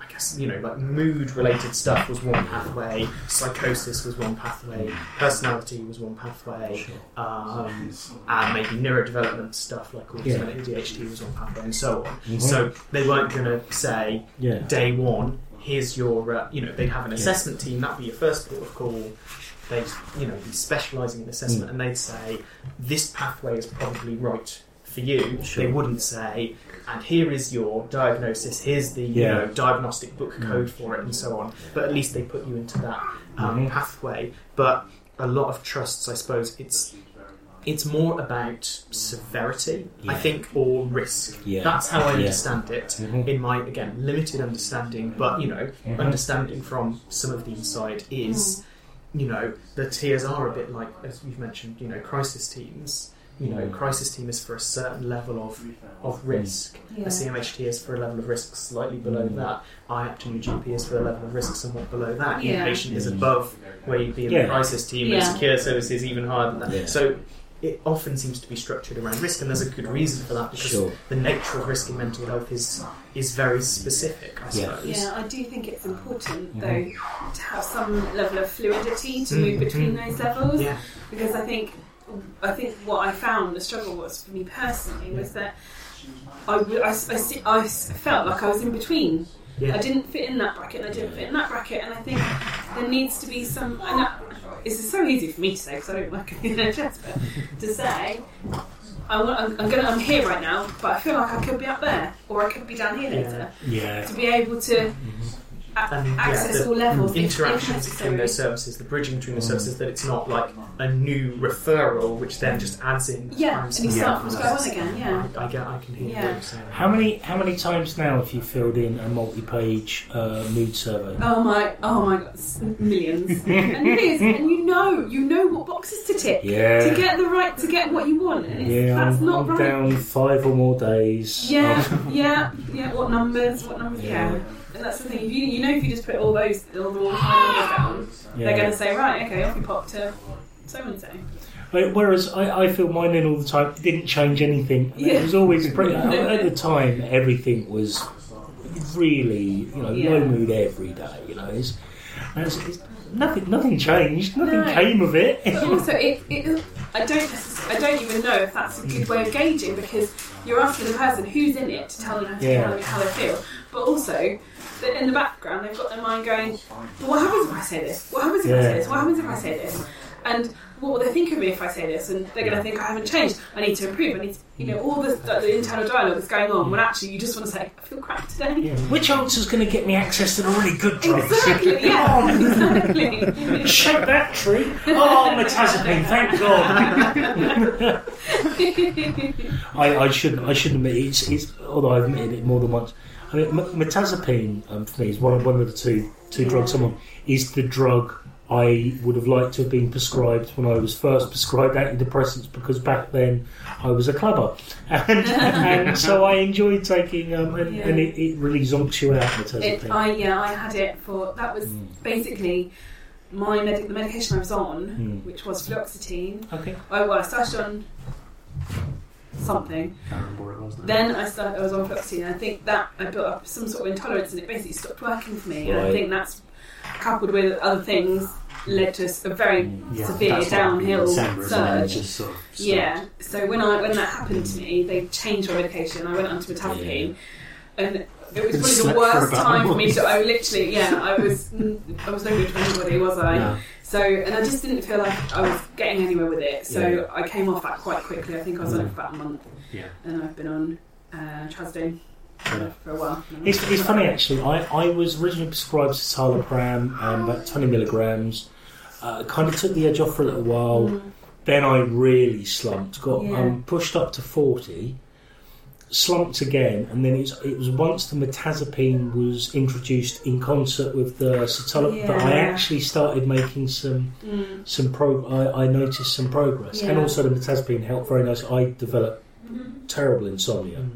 I guess, you know, like mood related stuff was one pathway, psychosis was one pathway, personality was one pathway, um, and maybe neurodevelopment stuff like autism Yeah. and ADHD was one pathway, and so on. Mhm. So they weren't going to say yeah day one, here's your, uh, you know, they'd have an assessment team, that'd be your first port of call. They'd, you know, be specialising in assessment, Mm. and they'd say this pathway is probably right for you. Sure. They wouldn't say, and here is your diagnosis. Here's the you know diagnostic book Mm. code for it, and so on. But at least they put you into that um, Mhm. pathway. But a lot of trusts, I suppose, it's it's more about severity, I think, or risk. Yeah. That's how I Yeah. understand it Mhm. in my again limited understanding, but you know, Mhm. understanding from some of the inside is, you know, the tiers are a bit like as you've mentioned, you know, crisis teams. You know, crisis team is for a certain level of of risk. Yeah. A CMHT is for a level of risk slightly below Mm. that. IAPT and UGP is for a level of risk somewhat below that. Yeah. Inpatient is Mm. above where you'd be in Yeah. the crisis team, and Yeah. secure services even higher than that. Yeah. So it often seems to be structured around risk, and there's a good reason for that because Sure. the nature of risk in mental health is is very specific, I suppose. Yeah, I do think it's important Mhm. though to have some level of fluidity to Mm, move between those levels Yeah. because I think I think what I found the struggle was for me personally was that I see- I s- felt like I was in between. Yeah. I didn't fit in that bracket and I didn't fit in that bracket, and I think there needs to be some. And that, it's so easy for me to say because I don't work in the NHS, but to say. I I'm gonna. I'm here right now, but I feel like I could be up there, or I could be down here later yeah to be able to a- And, yeah, access the all levels. if- if interactions between necessary. those services, the bridging between the services, that it's not like a new referral which then just adds in. Yeah, time and you start from square one again. Yeah. I, I get, I can hear Yeah. what you're saying. How many how many times now have you filled in a multi-page uh, mood survey? Oh my, oh my god, millions. and it is, and you know, you know what boxes to tick Yeah. to get the right, to get what you want. It's, Yeah, that's I'm, not I'm right. down five or more days. Yeah, yeah, yeah. What numbers? What numbers? Yeah. Yeah. And that's the thing. If you, you know, if you just put all those, all the all down, yeah. they're going to say, right, okay, off you pop to so and so. Whereas I, I fill mine in all the time. It didn't change anything. Yeah. It was always pretty. at the time, everything was really you know Yeah. low mood every day. You know, it's, it's, it's, nothing nothing changed. Nothing No. came of it. But also, it, it, I don't, I don't even know if that's a good way of gauging because you're asking the person who's in it to tell them how, to Yeah. how they feel. But also, the- in the background, they've got their mind going, "But what happens if I say this? What happens if I say this? What happens if I say this?" And what will they think of me if I say this? And they're going to think I haven't changed. I need to improve. I need, to, you know, all the, the internal dialogue that's going on. When actually, you just want to say, "I feel crap today." Yeah. Which answer's going to get me access to the really good drugs? Exactly. Yeah. exactly. Shake that tree. Oh, mirtazapine, thank God. I, I should I shouldn't admit it's, it's although I've admitted it more than once. I mean, mirtazapine um, for me is one of one of the two two drugs I'm on. Is the drug I would have liked to have been prescribed when I was first prescribed antidepressants because back then I was a clubber, and, and so I enjoyed taking um, and, and it, it really zonks you out mirtazapine. It, I yeah, I had it for that was Mm. basically my med- the medication I was on, Mm. which was fluoxetine. okay. I, well, I started on something. can't remember what it was now. Then I started. I was on fluoxetine. And I think that I built up some sort of intolerance, and it basically stopped working for me. And I Right. think that's coupled with other things led to a very yeah, severe that's what happened in downhill December, isn't it? It surge. just sort of stopped. Yeah. So when I when that happened to me, they changed my medication. I went onto mirtazapine, and it was probably Slept the for worst about a time for me month. to. I literally, yeah, I was I was no good to anybody, was I? No. So and I just didn't feel like I was getting anywhere with it. So Yeah. I came off that quite quickly. I think I was on it for about a month, Yeah. and I've been on uh, Trazodone for, for a while. It's, it's funny actually. I, I was originally prescribed citalopram, um, about 20 milligrams. Uh, kind of took the edge off for a little while. Mm. Then I really slumped. Got Yeah. um, pushed up to 40, slumped again, and then it's, it was once the mirtazapine was introduced in concert with the citalopram that I actually started making some Mm. some pro. I, I noticed some progress, and also the mirtazapine helped very nicely. I developed terrible insomnia. Mm.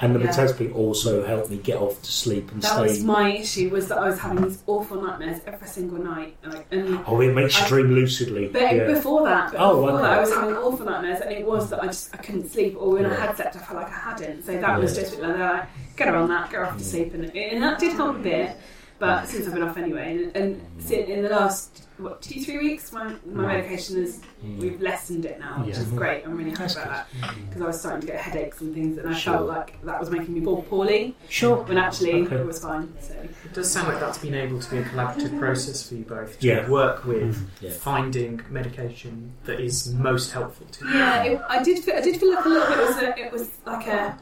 And the Yeah. also helped me get off to sleep and That stay. was my issue was that I was having these awful nightmares every single night, and, I, and Oh, it makes you dream lucidly. But yeah. before that, but Oh, before okay. that, I was having awful nightmares, and it was that I just I couldn't sleep, or when I had slept, I felt like I hadn't. So that was just like, like get her on that, get her off to mm. sleep, and, and that did help a bit. But since I've been off anyway, and, and in the last what two three weeks, my my medication is hmm. we've lessened it now, which Yeah. is great. I'm really happy That's about that because I was starting to get headaches and things, and I Sure. felt like that was making me more poorly Sure. when actually Okay. it was fine. So It does sound like that's been able to be a collaborative process for you both to Yeah. work with mm-hmm. Yeah. finding medication that is most helpful to you. Yeah, it, I did. Feel, I did feel like a little bit. It was a, it was like a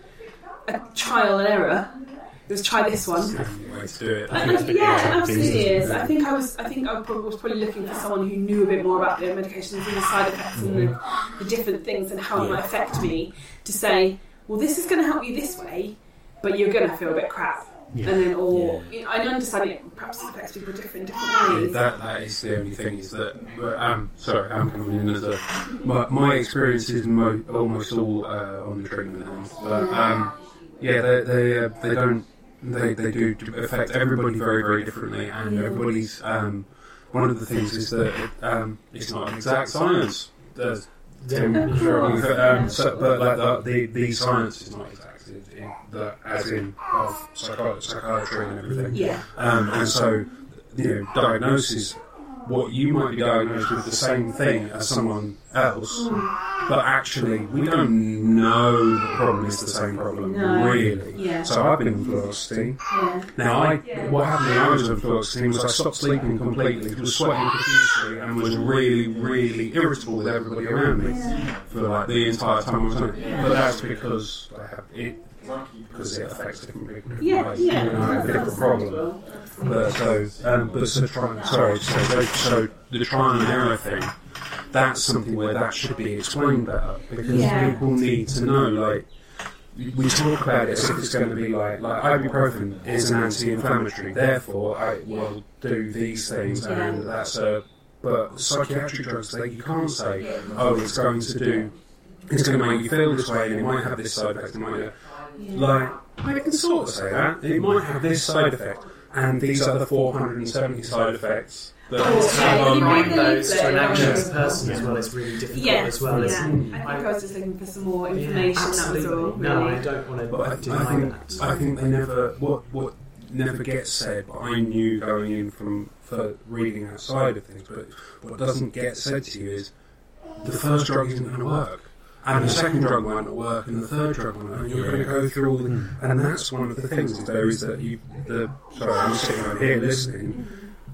a trial and error. It was try this one. Way to do it. And, and, yeah, it absolutely is. I think I was. I think I probably, was probably looking for someone who knew a bit more about the medications and the side effects and the, the different things and how it might affect me. To say, well, this is going to help you this way, but you're going to feel a bit crap. Yeah. And then, or you know, I understand it perhaps affects people different different ways. That that is the only thing is that um sorry I'm coming in as a my, my experience is mo- almost all uh, on the treatment end but um yeah they they uh, they don't they they do affect everybody very very differently and everybody's um one of the things is that it, um it's not an exact science. There's Tim, um, so, but like the, the the science is not exact in the as in of psychiatry and everything. Yeah, um, and so, you know, diagnosis, what you might be diagnosed with the same thing as someone else, but actually we don't know the problem is the same problem, No. really. yeah, So I've been on fluoxetine. yeah. Now, I, what happened when I was on fluoxetine was I stopped sleeping completely, was sweating profusely, and was really, really irritable with everybody around me for like the entire time I was on it. But that's because I have it. Because it affects different people. Yeah, ways. yeah. You know, a different problem. But so, um, but so try, sorry, so, so, so the trial and error thing, that's something where that should be explained better because Yeah. people need to know, like, we talk about it as if it's going to be like, like ibuprofen is an anti-inflammatory, therefore I will do these things, and that's a. But psychiatric drugs, they, you can't say, oh, it's going to do, it's going to make you feel this way, and it might have this side effect, it might have, like, I can sort of say that. It might have this side effect, and these are the 470 side effects. That oh, Okay, Well, you write read those to an leaflet. anxious person as well is really difficult Yeah, as well. yeah. as- I think I was just looking for some more information. that was absolutely. all. No. I don't want But I, to I think that. I think they never what what never gets said. But I knew going in from for reading outside of things. But what doesn't get said to you is the first drug isn't going to work, and the second drug might not work, and the third drug might, not, and you're going to go through all the. And that's one of the things is there is that you the sorry I'm sitting over here listening.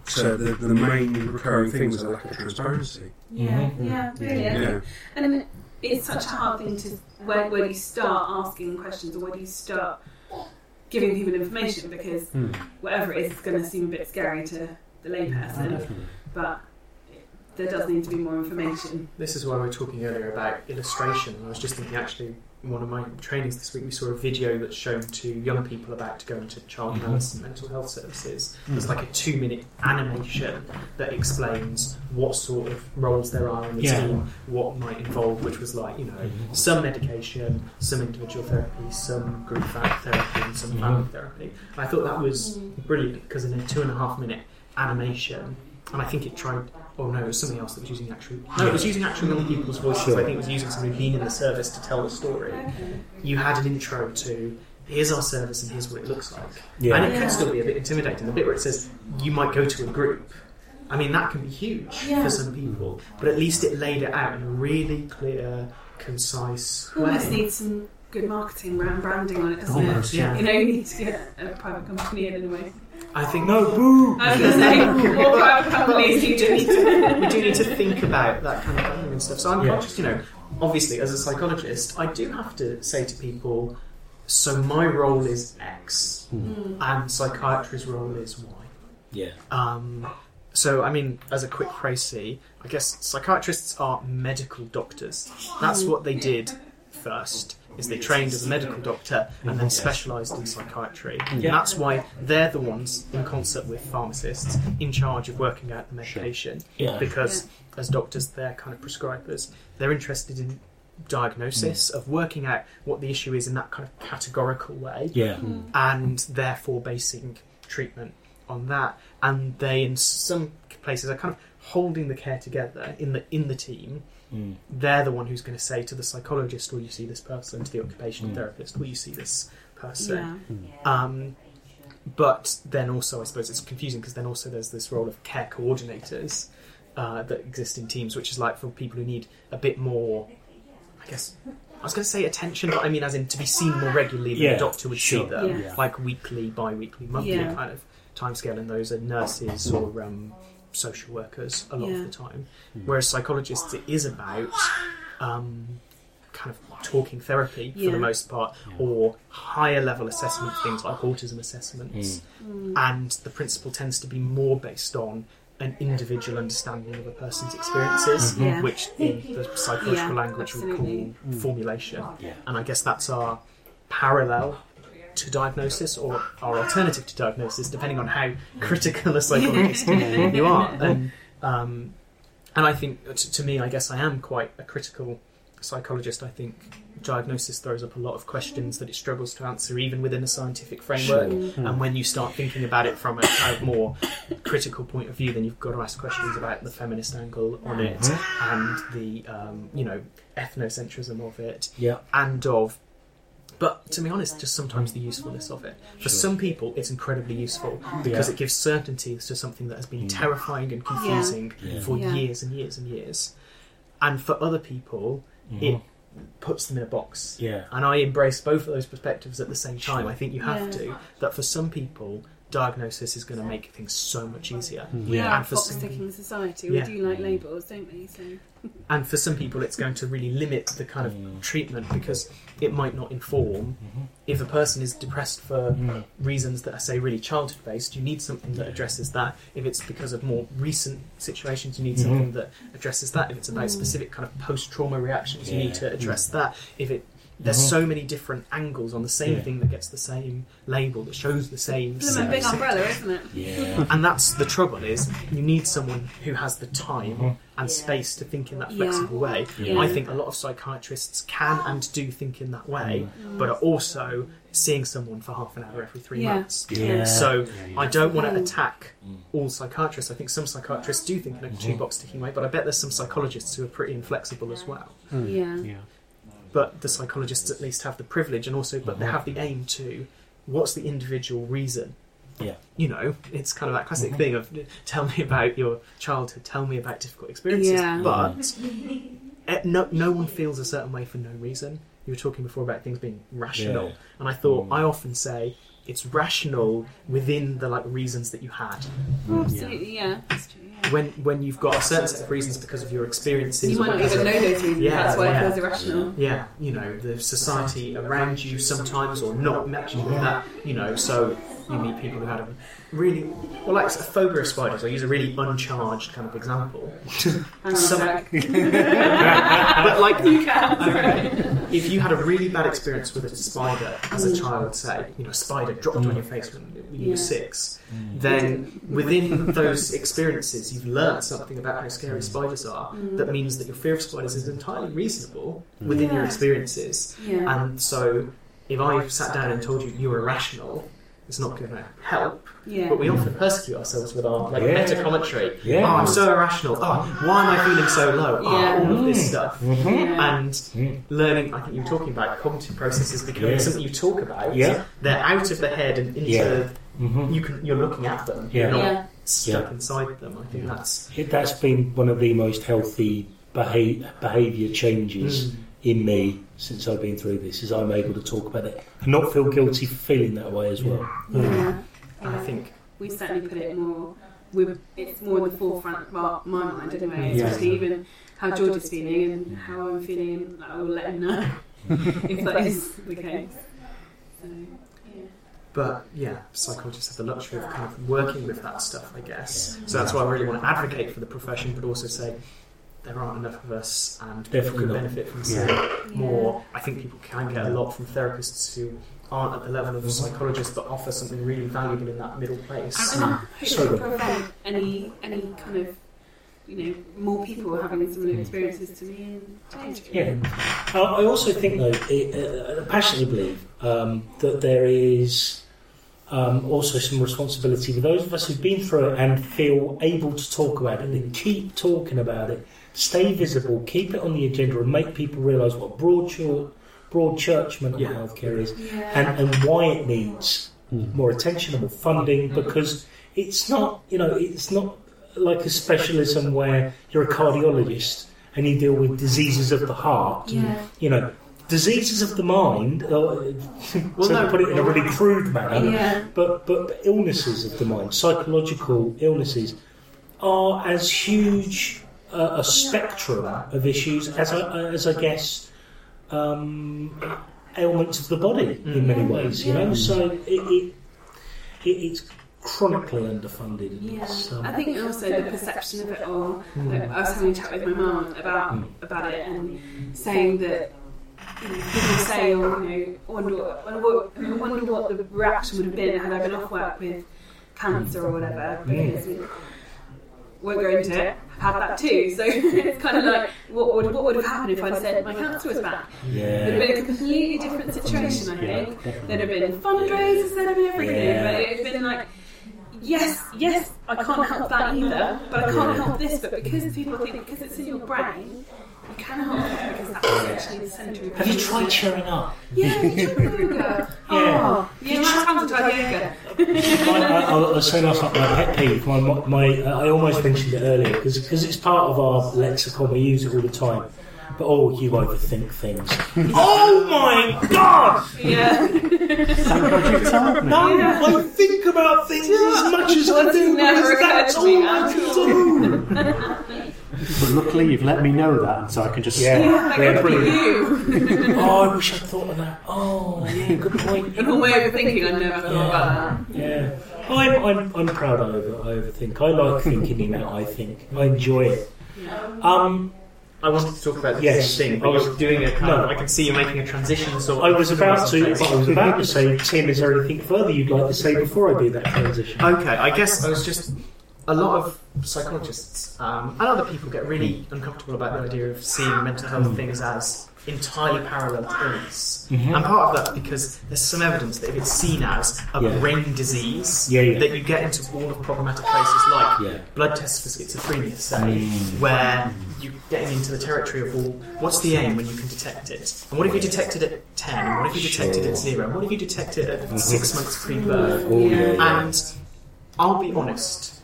So the, the main recurring things is a lack of transparency. Yeah, yeah, really. Yeah. And I mean, it's such a hard thing to where, where do you start asking questions or where do you start giving people information because Hmm. whatever it is, it's going to seem a bit scary to the layperson. But there does need to be more information. This is why we were talking earlier about illustration. I was just thinking, actually, in one of my trainings this week, we saw a video that's shown to young people about to go into child Mm-hmm. health and mental health services. It's Mm. like a two-minute animation that explains what sort of roles there are in the Yeah. team, what might involve, which was like, you know, Mm-hmm. some medication, some individual therapy, some group therapy, and some family Mm-hmm. therapy. I thought that was brilliant because in a two and a half minute animation, and I think it tried. Oh no, it was something else that was using actual. No, it was using actual young people's voices. I think it was using somebody who'd been in the service to tell the story. You had an intro to here's our service and here's what it looks like, Yeah. and it Yeah. could still be a bit intimidating. The bit where it says you might go to a group. I mean, that can be huge Yeah. for some people, but at least it laid it out in a really clear, concise way. Almost needs some good marketing around branding on it, doesn't Almost, it? yeah. You know, you need to get a private company in anyway. I think No, boo! I was going to say, more private companies you do need to. we do need to think about that kind of branding and stuff. So I'm Yeah. conscious, you know, obviously as a psychologist, I do have to say to people, so my role is X, Mm. and psychiatry's role is Y. Yeah. Um, so, I mean, as a quick précis, I guess psychiatrists are medical doctors. That's what they did first. Is they trained as a medical doctor and then mm-hmm. specialised in psychiatry. And Yeah. that's why they're the ones, in concert with pharmacists, in charge of working out the medication. Yeah. Because as doctors, they're kind of prescribers. They're interested in diagnosis mm. of working out what the issue is in that kind of categorical way Yeah. Mm. and therefore basing treatment on that. And they, in some places, are kind of holding the care together in the in the team. Mm. They're the one who's going to say to the psychologist, "Will you see this person?" To the occupational Mm. therapist, "Will you see this person?" Yeah. Um, but then also, I suppose it's confusing because then also there's this role of care coordinators uh, that exist in teams, which is like for people who need a bit more, I guess. I was going to say attention, but I mean as in to be seen more regularly than Yeah, a doctor would sure. see them, Yeah. like weekly, bi-weekly, monthly Yeah. kind of timescale, and those are nurses or um, social workers a lot Yeah. of the time. Whereas psychologists, it is about um, kind of talking therapy for Yeah. the most part, or higher level assessment things like autism assessments. And the principle tends to be more based on an individual understanding of a person's experiences, Mhm. Yeah. which in the psychological Yeah, language we absolutely. call formulation. Yeah. And I guess that's our parallel to diagnosis or our alternative to diagnosis, depending on how critical a psychologist you are. And, um, and I think, to, to me, I guess I am quite a critical psychologist. I think diagnosis throws up a lot of questions that it struggles to answer, even within a scientific framework. And when you start thinking about it from a kind of more critical point of view, then you've got to ask questions about the feminist angle on it and the, um, you know, ethnocentrism of it Yeah. and of but to be honest just sometimes the usefulness of it for Sure. some people it's incredibly useful because Yeah. it gives certainty to something that has been mm. terrifying and confusing Yeah. for Yeah. years and years and years and for other people mm-hmm. it puts them in a box Yeah. and I embrace both of those perspectives at the same time. Sure. I think you have Yeah. to. That for some people, diagnosis is going to make things so much easier. We are a And for box some- ticking society. Yeah. We do like mm. labels, don't we? So And for some people, it's going to really limit the kind of mm. treatment because it might not inform. Mm-hmm. If a person is depressed for mm. reasons that are, say, really childhood based, you need something that addresses that. If it's because of more recent situations, you need something mm-hmm. that addresses that. If it's about mm. specific kind of post trauma reactions, you need to address that. If it there's mm-hmm. so many different angles on the same Yeah. thing that gets the same label that shows the same. it's a big symptom. umbrella, isn't it? Yeah. And that's the trouble is you need someone who has the time mm-hmm. and space to think in that Yeah. flexible way. Yeah. I think a lot of psychiatrists can and do think in that way, mm. but are also seeing someone for half an hour every three Yeah. months. Yeah. So yeah. I don't want to Mm. attack mm. all psychiatrists. I think some psychiatrists do think in a two box ticking way, but I bet there's some psychologists who are pretty inflexible as well. Mm. Yeah. Yeah. But the psychologists at least have the privilege and also but they mhm. have the aim to what's the individual reason Yeah. you know, it's kind of that classic mhm. thing of tell me about your childhood, tell me about difficult experiences. Yeah. But mhm. eh, no, no one feels a certain way for no reason. You were talking before about things being rational, Yeah. and I thought mm. I often say it's rational within the like reasons that you had. Oh, absolutely, yeah. That's true. Yeah. When when you've got a certain set of reasons because of your experiences, You might not even of- know those reasons. Yeah, That's why yeah. it feels irrational. yeah, you know, the society around you sometimes, or not matching with that, you know, so you meet people who had a really, well, like a phobia of spiders. I use a really uncharged kind of example. Hang on a Some-. But like, You can. okay, if you had a really bad experience with a spider as a child, say, you know, a spider dropped on your face when you Yeah. were six, then within those experiences, you've learned something about how scary spiders are mm. that means that your fear of spiders is entirely reasonable mm. within your experiences. Yeah. And so, if I sat down and told you you were irrational, it's not going to help. Yeah. But we often persecute ourselves with our like Yeah. meta commentary. Yeah. Oh, I'm so irrational. Oh, why am I feeling so low? Oh, Yeah. all of this stuff. Yeah. And Mm. learning, I think you were talking about cognitive processes becoming Yeah. something you talk about. Yeah. They're out of the head and into. Yeah. Mhm. You can. You're looking at them. Yeah. You're not Yeah. stuck Yeah. inside them. I think that's. It, that's been one of the most healthy beha- behaviour changes Mm. in me since I've been through this. Is I'm able to talk about it and not feel guilty for feeling that way as well. Yeah. Mm. And I think. we certainly put it more. We were, it's more in the forefront of our, my mind anyway. Yeah. Especially even how George is feeling and how I'm feeling. I will let him know if that is the case. So, yeah. But yeah, psychologists have the luxury of kind of working with that stuff, I guess. So that's why I really want to advocate for the profession, but also say there aren't enough of us, and people Definitely could not. benefit from seeing Yeah. more. I think people can get a lot from therapists who aren't at the level of psychologists, but offer something really valuable in that middle place. And, and I hope So to prevent any any kind of you know more people having similar experiences to me and change. Yeah. I I also think, though, it, uh, I passionately believe um, that there is um, also some responsibility for those of us who've been through it and feel able to talk about it, and keep talking about it, stay visible, keep it on the agenda, and make people realise what broad, chur- broad church mental Yeah. health care is Yeah. and, and why it needs more attention and more funding because it's not, you know, it's not like a specialism where you're a cardiologist and you deal with diseases of the heart. Yeah. You know, diseases of the mind, uh, Well, to no, put it in a really crude manner, Yeah. but, but illnesses of the mind, psychological illnesses, are as huge uh, a spectrum of issues as, I, as I guess, um, ailments of the body in many ways, you know? So it, it, it, it's chronically underfunded. and Yeah, it's, um, I think also the perception of it all. Like, I was having a chat with my mum about about it and saying that you know, people say, "Oh, you know, I wonder, what- wonder, what the reaction would have been had I been off work with cancer or whatever." Because we won't go into it. I've had that too, so it's kind of like, what would what would have happened if I'd said my cancer was back? Yeah. It would have been a completely different situation, I think. definitely. There'd have been fundraisers, there'd have been everything, Yeah. but it'd been like, yes, yes, I can't help that either, but I can't help this, but because people think, because it's in your brain, you can help it because that's essentially the centre of Have you tried cheering up? Yeah, you tried yoga. Oh, yeah, my times I tried yoga. I, I, I was saying last night, my pet peeve, my, my, uh, I almost mentioned it earlier, because it's part of our lexicon, we use it all the time. But oh, you overthink things. oh my god! Yeah. Thank God you told me. No, I think about things as much as I do Never because that's occurred to all I can do. But luckily, you've let me know that, so I can just. Yeah, Thank yeah, brilliant. you. Oh, I wish I'd thought of that. Oh, yeah, good point. In all my overthinking, I never thought about that. Yeah, I'm, I'm, I'm proud I, over, I overthink. I like thinking in how I think. I enjoy it. Um, I wanted to talk about the Yes. same thing, I was- you're doing a kind No. of, I can see you're making a transition sort I was about to. I was about to say, Tim, is there anything further you'd like to say before I do that transition? Okay, I guess I was just. A lot of psychologists um, and other people get really uncomfortable about the idea of seeing mental health things as entirely parallel to illness. Mhm. And part of that because there's some evidence that if it's seen as a Yeah. brain disease, Yeah, yeah. that you get into all of problematic places like blood tests for schizophrenia, say, Mm. where you're getting into the territory of, well, what's the aim when you can detect it? And what if you detect it at 10? And what if you detect it at 0? And what if you detect it at six months pre-birth? Oh, yeah, yeah. And I'll be honest,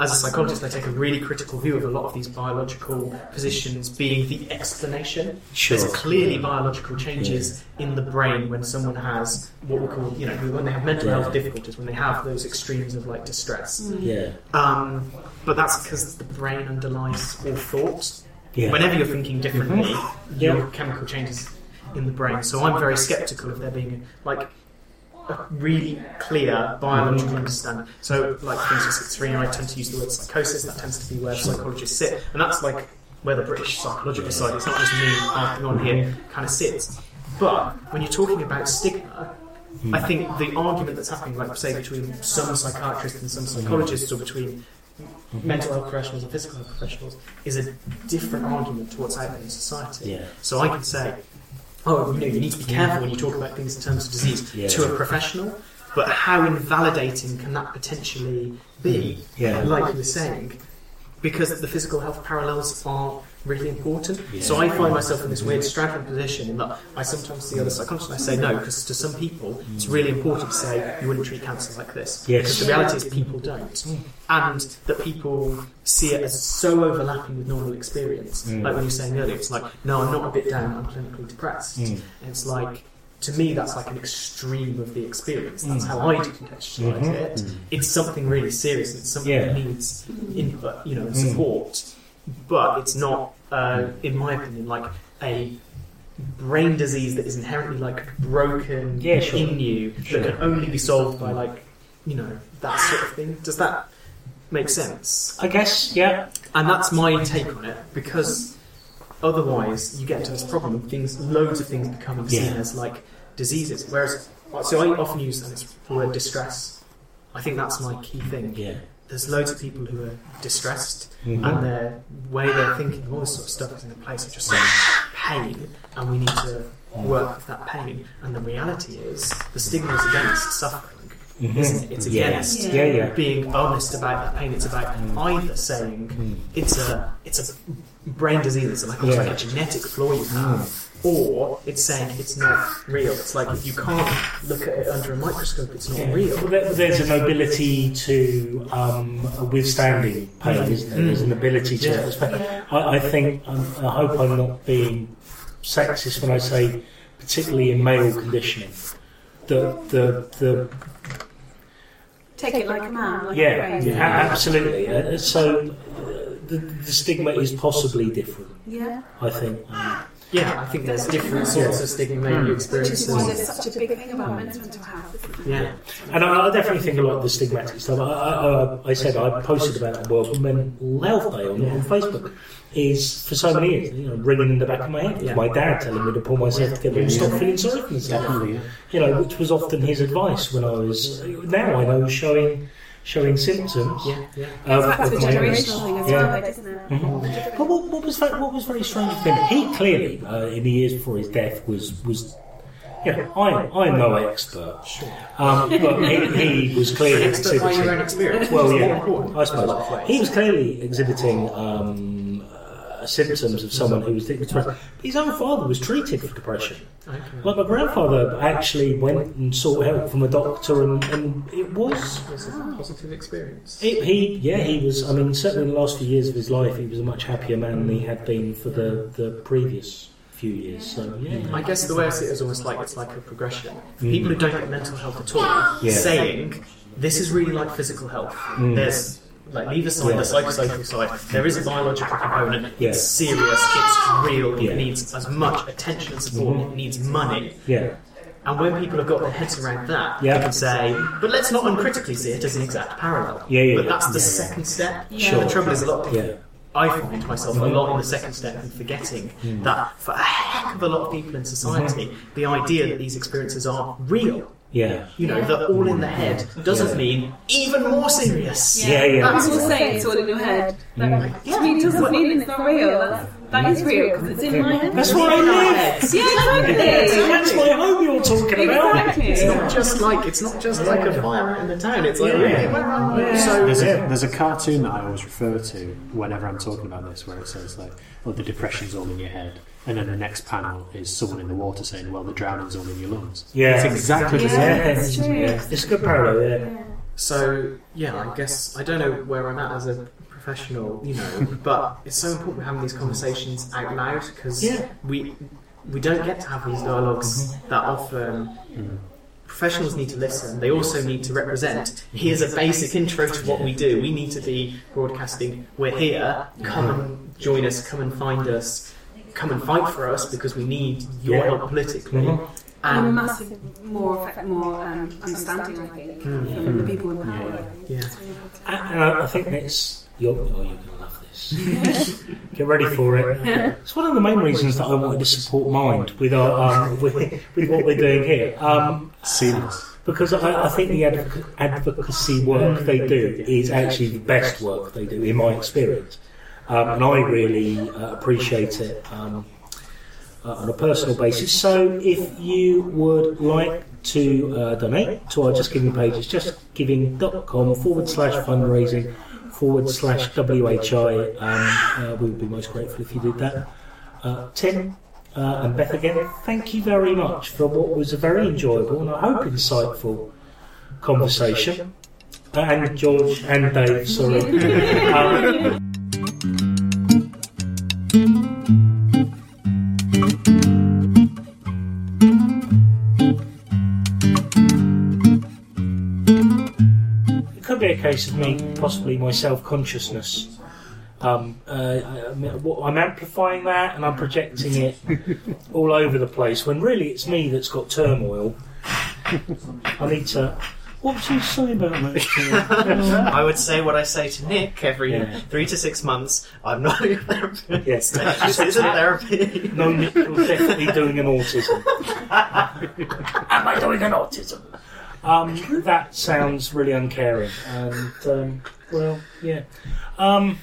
as a psychologist, I take a really critical view of a lot of these biological positions being the explanation. Sure. There's clearly biological changes in the brain when someone has what we call, you know, when they have mental Yeah. health difficulties, when they have those extremes of like distress. Yeah. Um, but that's because the brain underlies all thought. Yeah. Whenever you're thinking differently, Yeah. your chemical changes in the brain. So I'm very sceptical of there being like a really clear biological understanding. So, like for instance, schizophrenia, I tend to use the word psychosis. That tends to be where psychologists sit, and that's like where the British psychological side. It's not just me harping on here, kind of sits. But when you're talking about stigma, I think the argument that's happening, like say between some psychiatrists and some psychologists, or between mental health professionals and physical health professionals, is a different argument to what's out there in society. Yeah. So I can say, oh, you know, you need to be careful when you talk about things in terms of disease Yeah. to a professional, but how invalidating can that potentially be? Yeah. Like you were saying, because the physical health parallels are really important. Yeah. So I find myself in this weird straddling position in that I sometimes see other psychologists and I say no, because to some people it's really important to say you wouldn't treat cancer like this. Yes. Because the reality is people don't. And that people see it as so overlapping with normal experience. Mm. Like when you were saying earlier, it's like, no, I'm not a bit down, I'm clinically depressed. Mm. And it's like, to me, that's like an extreme of the experience. That's Mm. how I contextualize Mhm. it. It's something really serious. It's something Yeah. that needs input, you know, and support. But it's not, uh, in my opinion, like a brain disease that is inherently like broken Yeah, sure. in you Sure. that can only be solved by like, you know, that sort of thing. Does that make sense? I guess, yeah. And that's my take on it because otherwise you get into this problem of things, loads of things becoming seen Yeah. as like diseases. Whereas, so I often use this word distress. I think that's my key thing. Yeah. There's loads of people who are distressed Mhm. and their way they're thinking, all this sort of stuff is in a place of just like pain, and we need to work with that pain. And the reality is, the stigma is against suffering, Mhm. isn't it? It's against Yeah, yeah. being honest about that pain. It's about either saying Mm. it's a it's a brain disease, it's like, almost Yeah. like a genetic flaw you have, or it's saying it's not real. It's like if you can't look at it under a microscope, it's not Yeah. real. Well, there- There's an ability to um, withstanding pain, isn't there? There's an ability to. Yeah. I, I think. Um, I hope I'm not being sexist when I say, particularly in male conditioning, the the the Take it like a man. Like a yeah, absolutely. Uh, so uh, the, the stigma is possibly different. Yeah. I think. Um, Yeah, I think there's different sorts of stigma hmm. maybe Which experiences. is why there's such a big thing about men's mental health. isn't there? Yeah, And I, I definitely think a lot of the stigmatic stuff. I, I, I, I said I posted about that World Mental Health Day on, on Facebook. Is for so many years, you know, ringing in the back of my head. It Yeah. my dad telling me to pull myself together and stop feeling sorry for myself. Definitely. You know, which was often his advice when I was. Now I know showing showing symptoms yeah, yeah. of, Back to the of my illness. generational thing as Yeah. well, though, doesn't it? Mhm. But what, what was that, what was very strange with him? He clearly, uh, in the years before his death, was was. Yeah, I'm I'm no expert, um, but he, he was clearly Expert by your own exhibiting. Well, yeah. I suppose he was clearly exhibiting um, uh, symptoms of someone who was depressed. His own father was treated for depression. Like my grandfather actually went and sought help from a doctor, and, and it was a positive experience. he, he, yeah, he was. I mean, certainly in the last few years of his life, he was a much happier man than he had been for the, the previous few years. So yeah, I guess the way I see it is almost like it's like a progression. For people who don't get mental health at all, Yeah. saying this is really like physical health. There's like leave aside Yeah. the psychosocial side. There is a biological component. Yeah. It's serious. It's real. Yeah. It needs as much attention and support. Mm-hmm. It needs money. yeah, And when people have got their heads around that, Yeah. they can say, but let's not uncritically see it as an exact parallel. Yeah, yeah, but that's the Yeah, yeah. second step. Sure. The trouble is a lot of people yeah, I find myself a lot in the second step and forgetting mm. that for a heck of a lot of people in society, mm-hmm. the idea that these experiences are real, yeah, you know, that all in the head doesn't mean even more serious. yeah, yeah. That's all saying it's all in your head. Like, mm. to me, it doesn't mean it's not real. That's, that is real because it's in my head. That's where I live. Yeah, exactly. That's my home you're talking about. Exactly. It's not just like it's not just like a fire out in the town. It's like Yeah. really, well, so There's a, there's a cartoon that I always refer to whenever I'm talking about this, where it says like, "Oh, the depression's all in your head," and then the next panel is someone in the water saying, "Well, the drowning's all in your lungs." Yeah. it's exactly the Yeah, same. it's true. Yeah, it's a good parallel. Yeah, So yeah, I guess I don't know where I'm at as a professional, you know, but it's so important we're having these conversations out loud because Yeah. we we don't get to have these dialogues that often. Professionals need to listen. They also need to represent. Here's a basic intro to what we do. We need to be broadcasting. We're here. Come and join us. Come and find us. Come and fight for us because we need your Yeah. help politically. Mhm. And a And massive, more, effect, more um, understanding, I think, from the people in power. yeah. And I I think that's you're, oh, you're going to love this. Get ready for it. It's one of the main reasons that I wanted to support Mind with our um, with, with what we're doing here. Um, Seamless. because I, I think the advoc- advocacy work they do is actually the best work they do, in my experience. Um, and I really uh, appreciate it um, uh, on a personal basis. So if you would like to uh, donate to our Just Giving page, it's justgiving.com forward slash fundraising forward slash WHI. Um, uh, we would be most grateful if you did that. Uh, Tim, uh, and Beth again, thank you very much for what was a very enjoyable and I hope insightful conversation. And George and Dave, sorry. um, case of me, possibly my self consciousness. Um, uh, I'm, I'm amplifying that and I'm projecting it all over the place when really it's me that's got turmoil. I need to. What would you say about that? I would say what I say to Nick every Yeah. three to six months. I'm not a therapist. Yes. this isn't therapy. no, Nick, you're definitely doing an autism. Am I doing an autism? Um, that sounds really uncaring, and um, well, yeah. Um,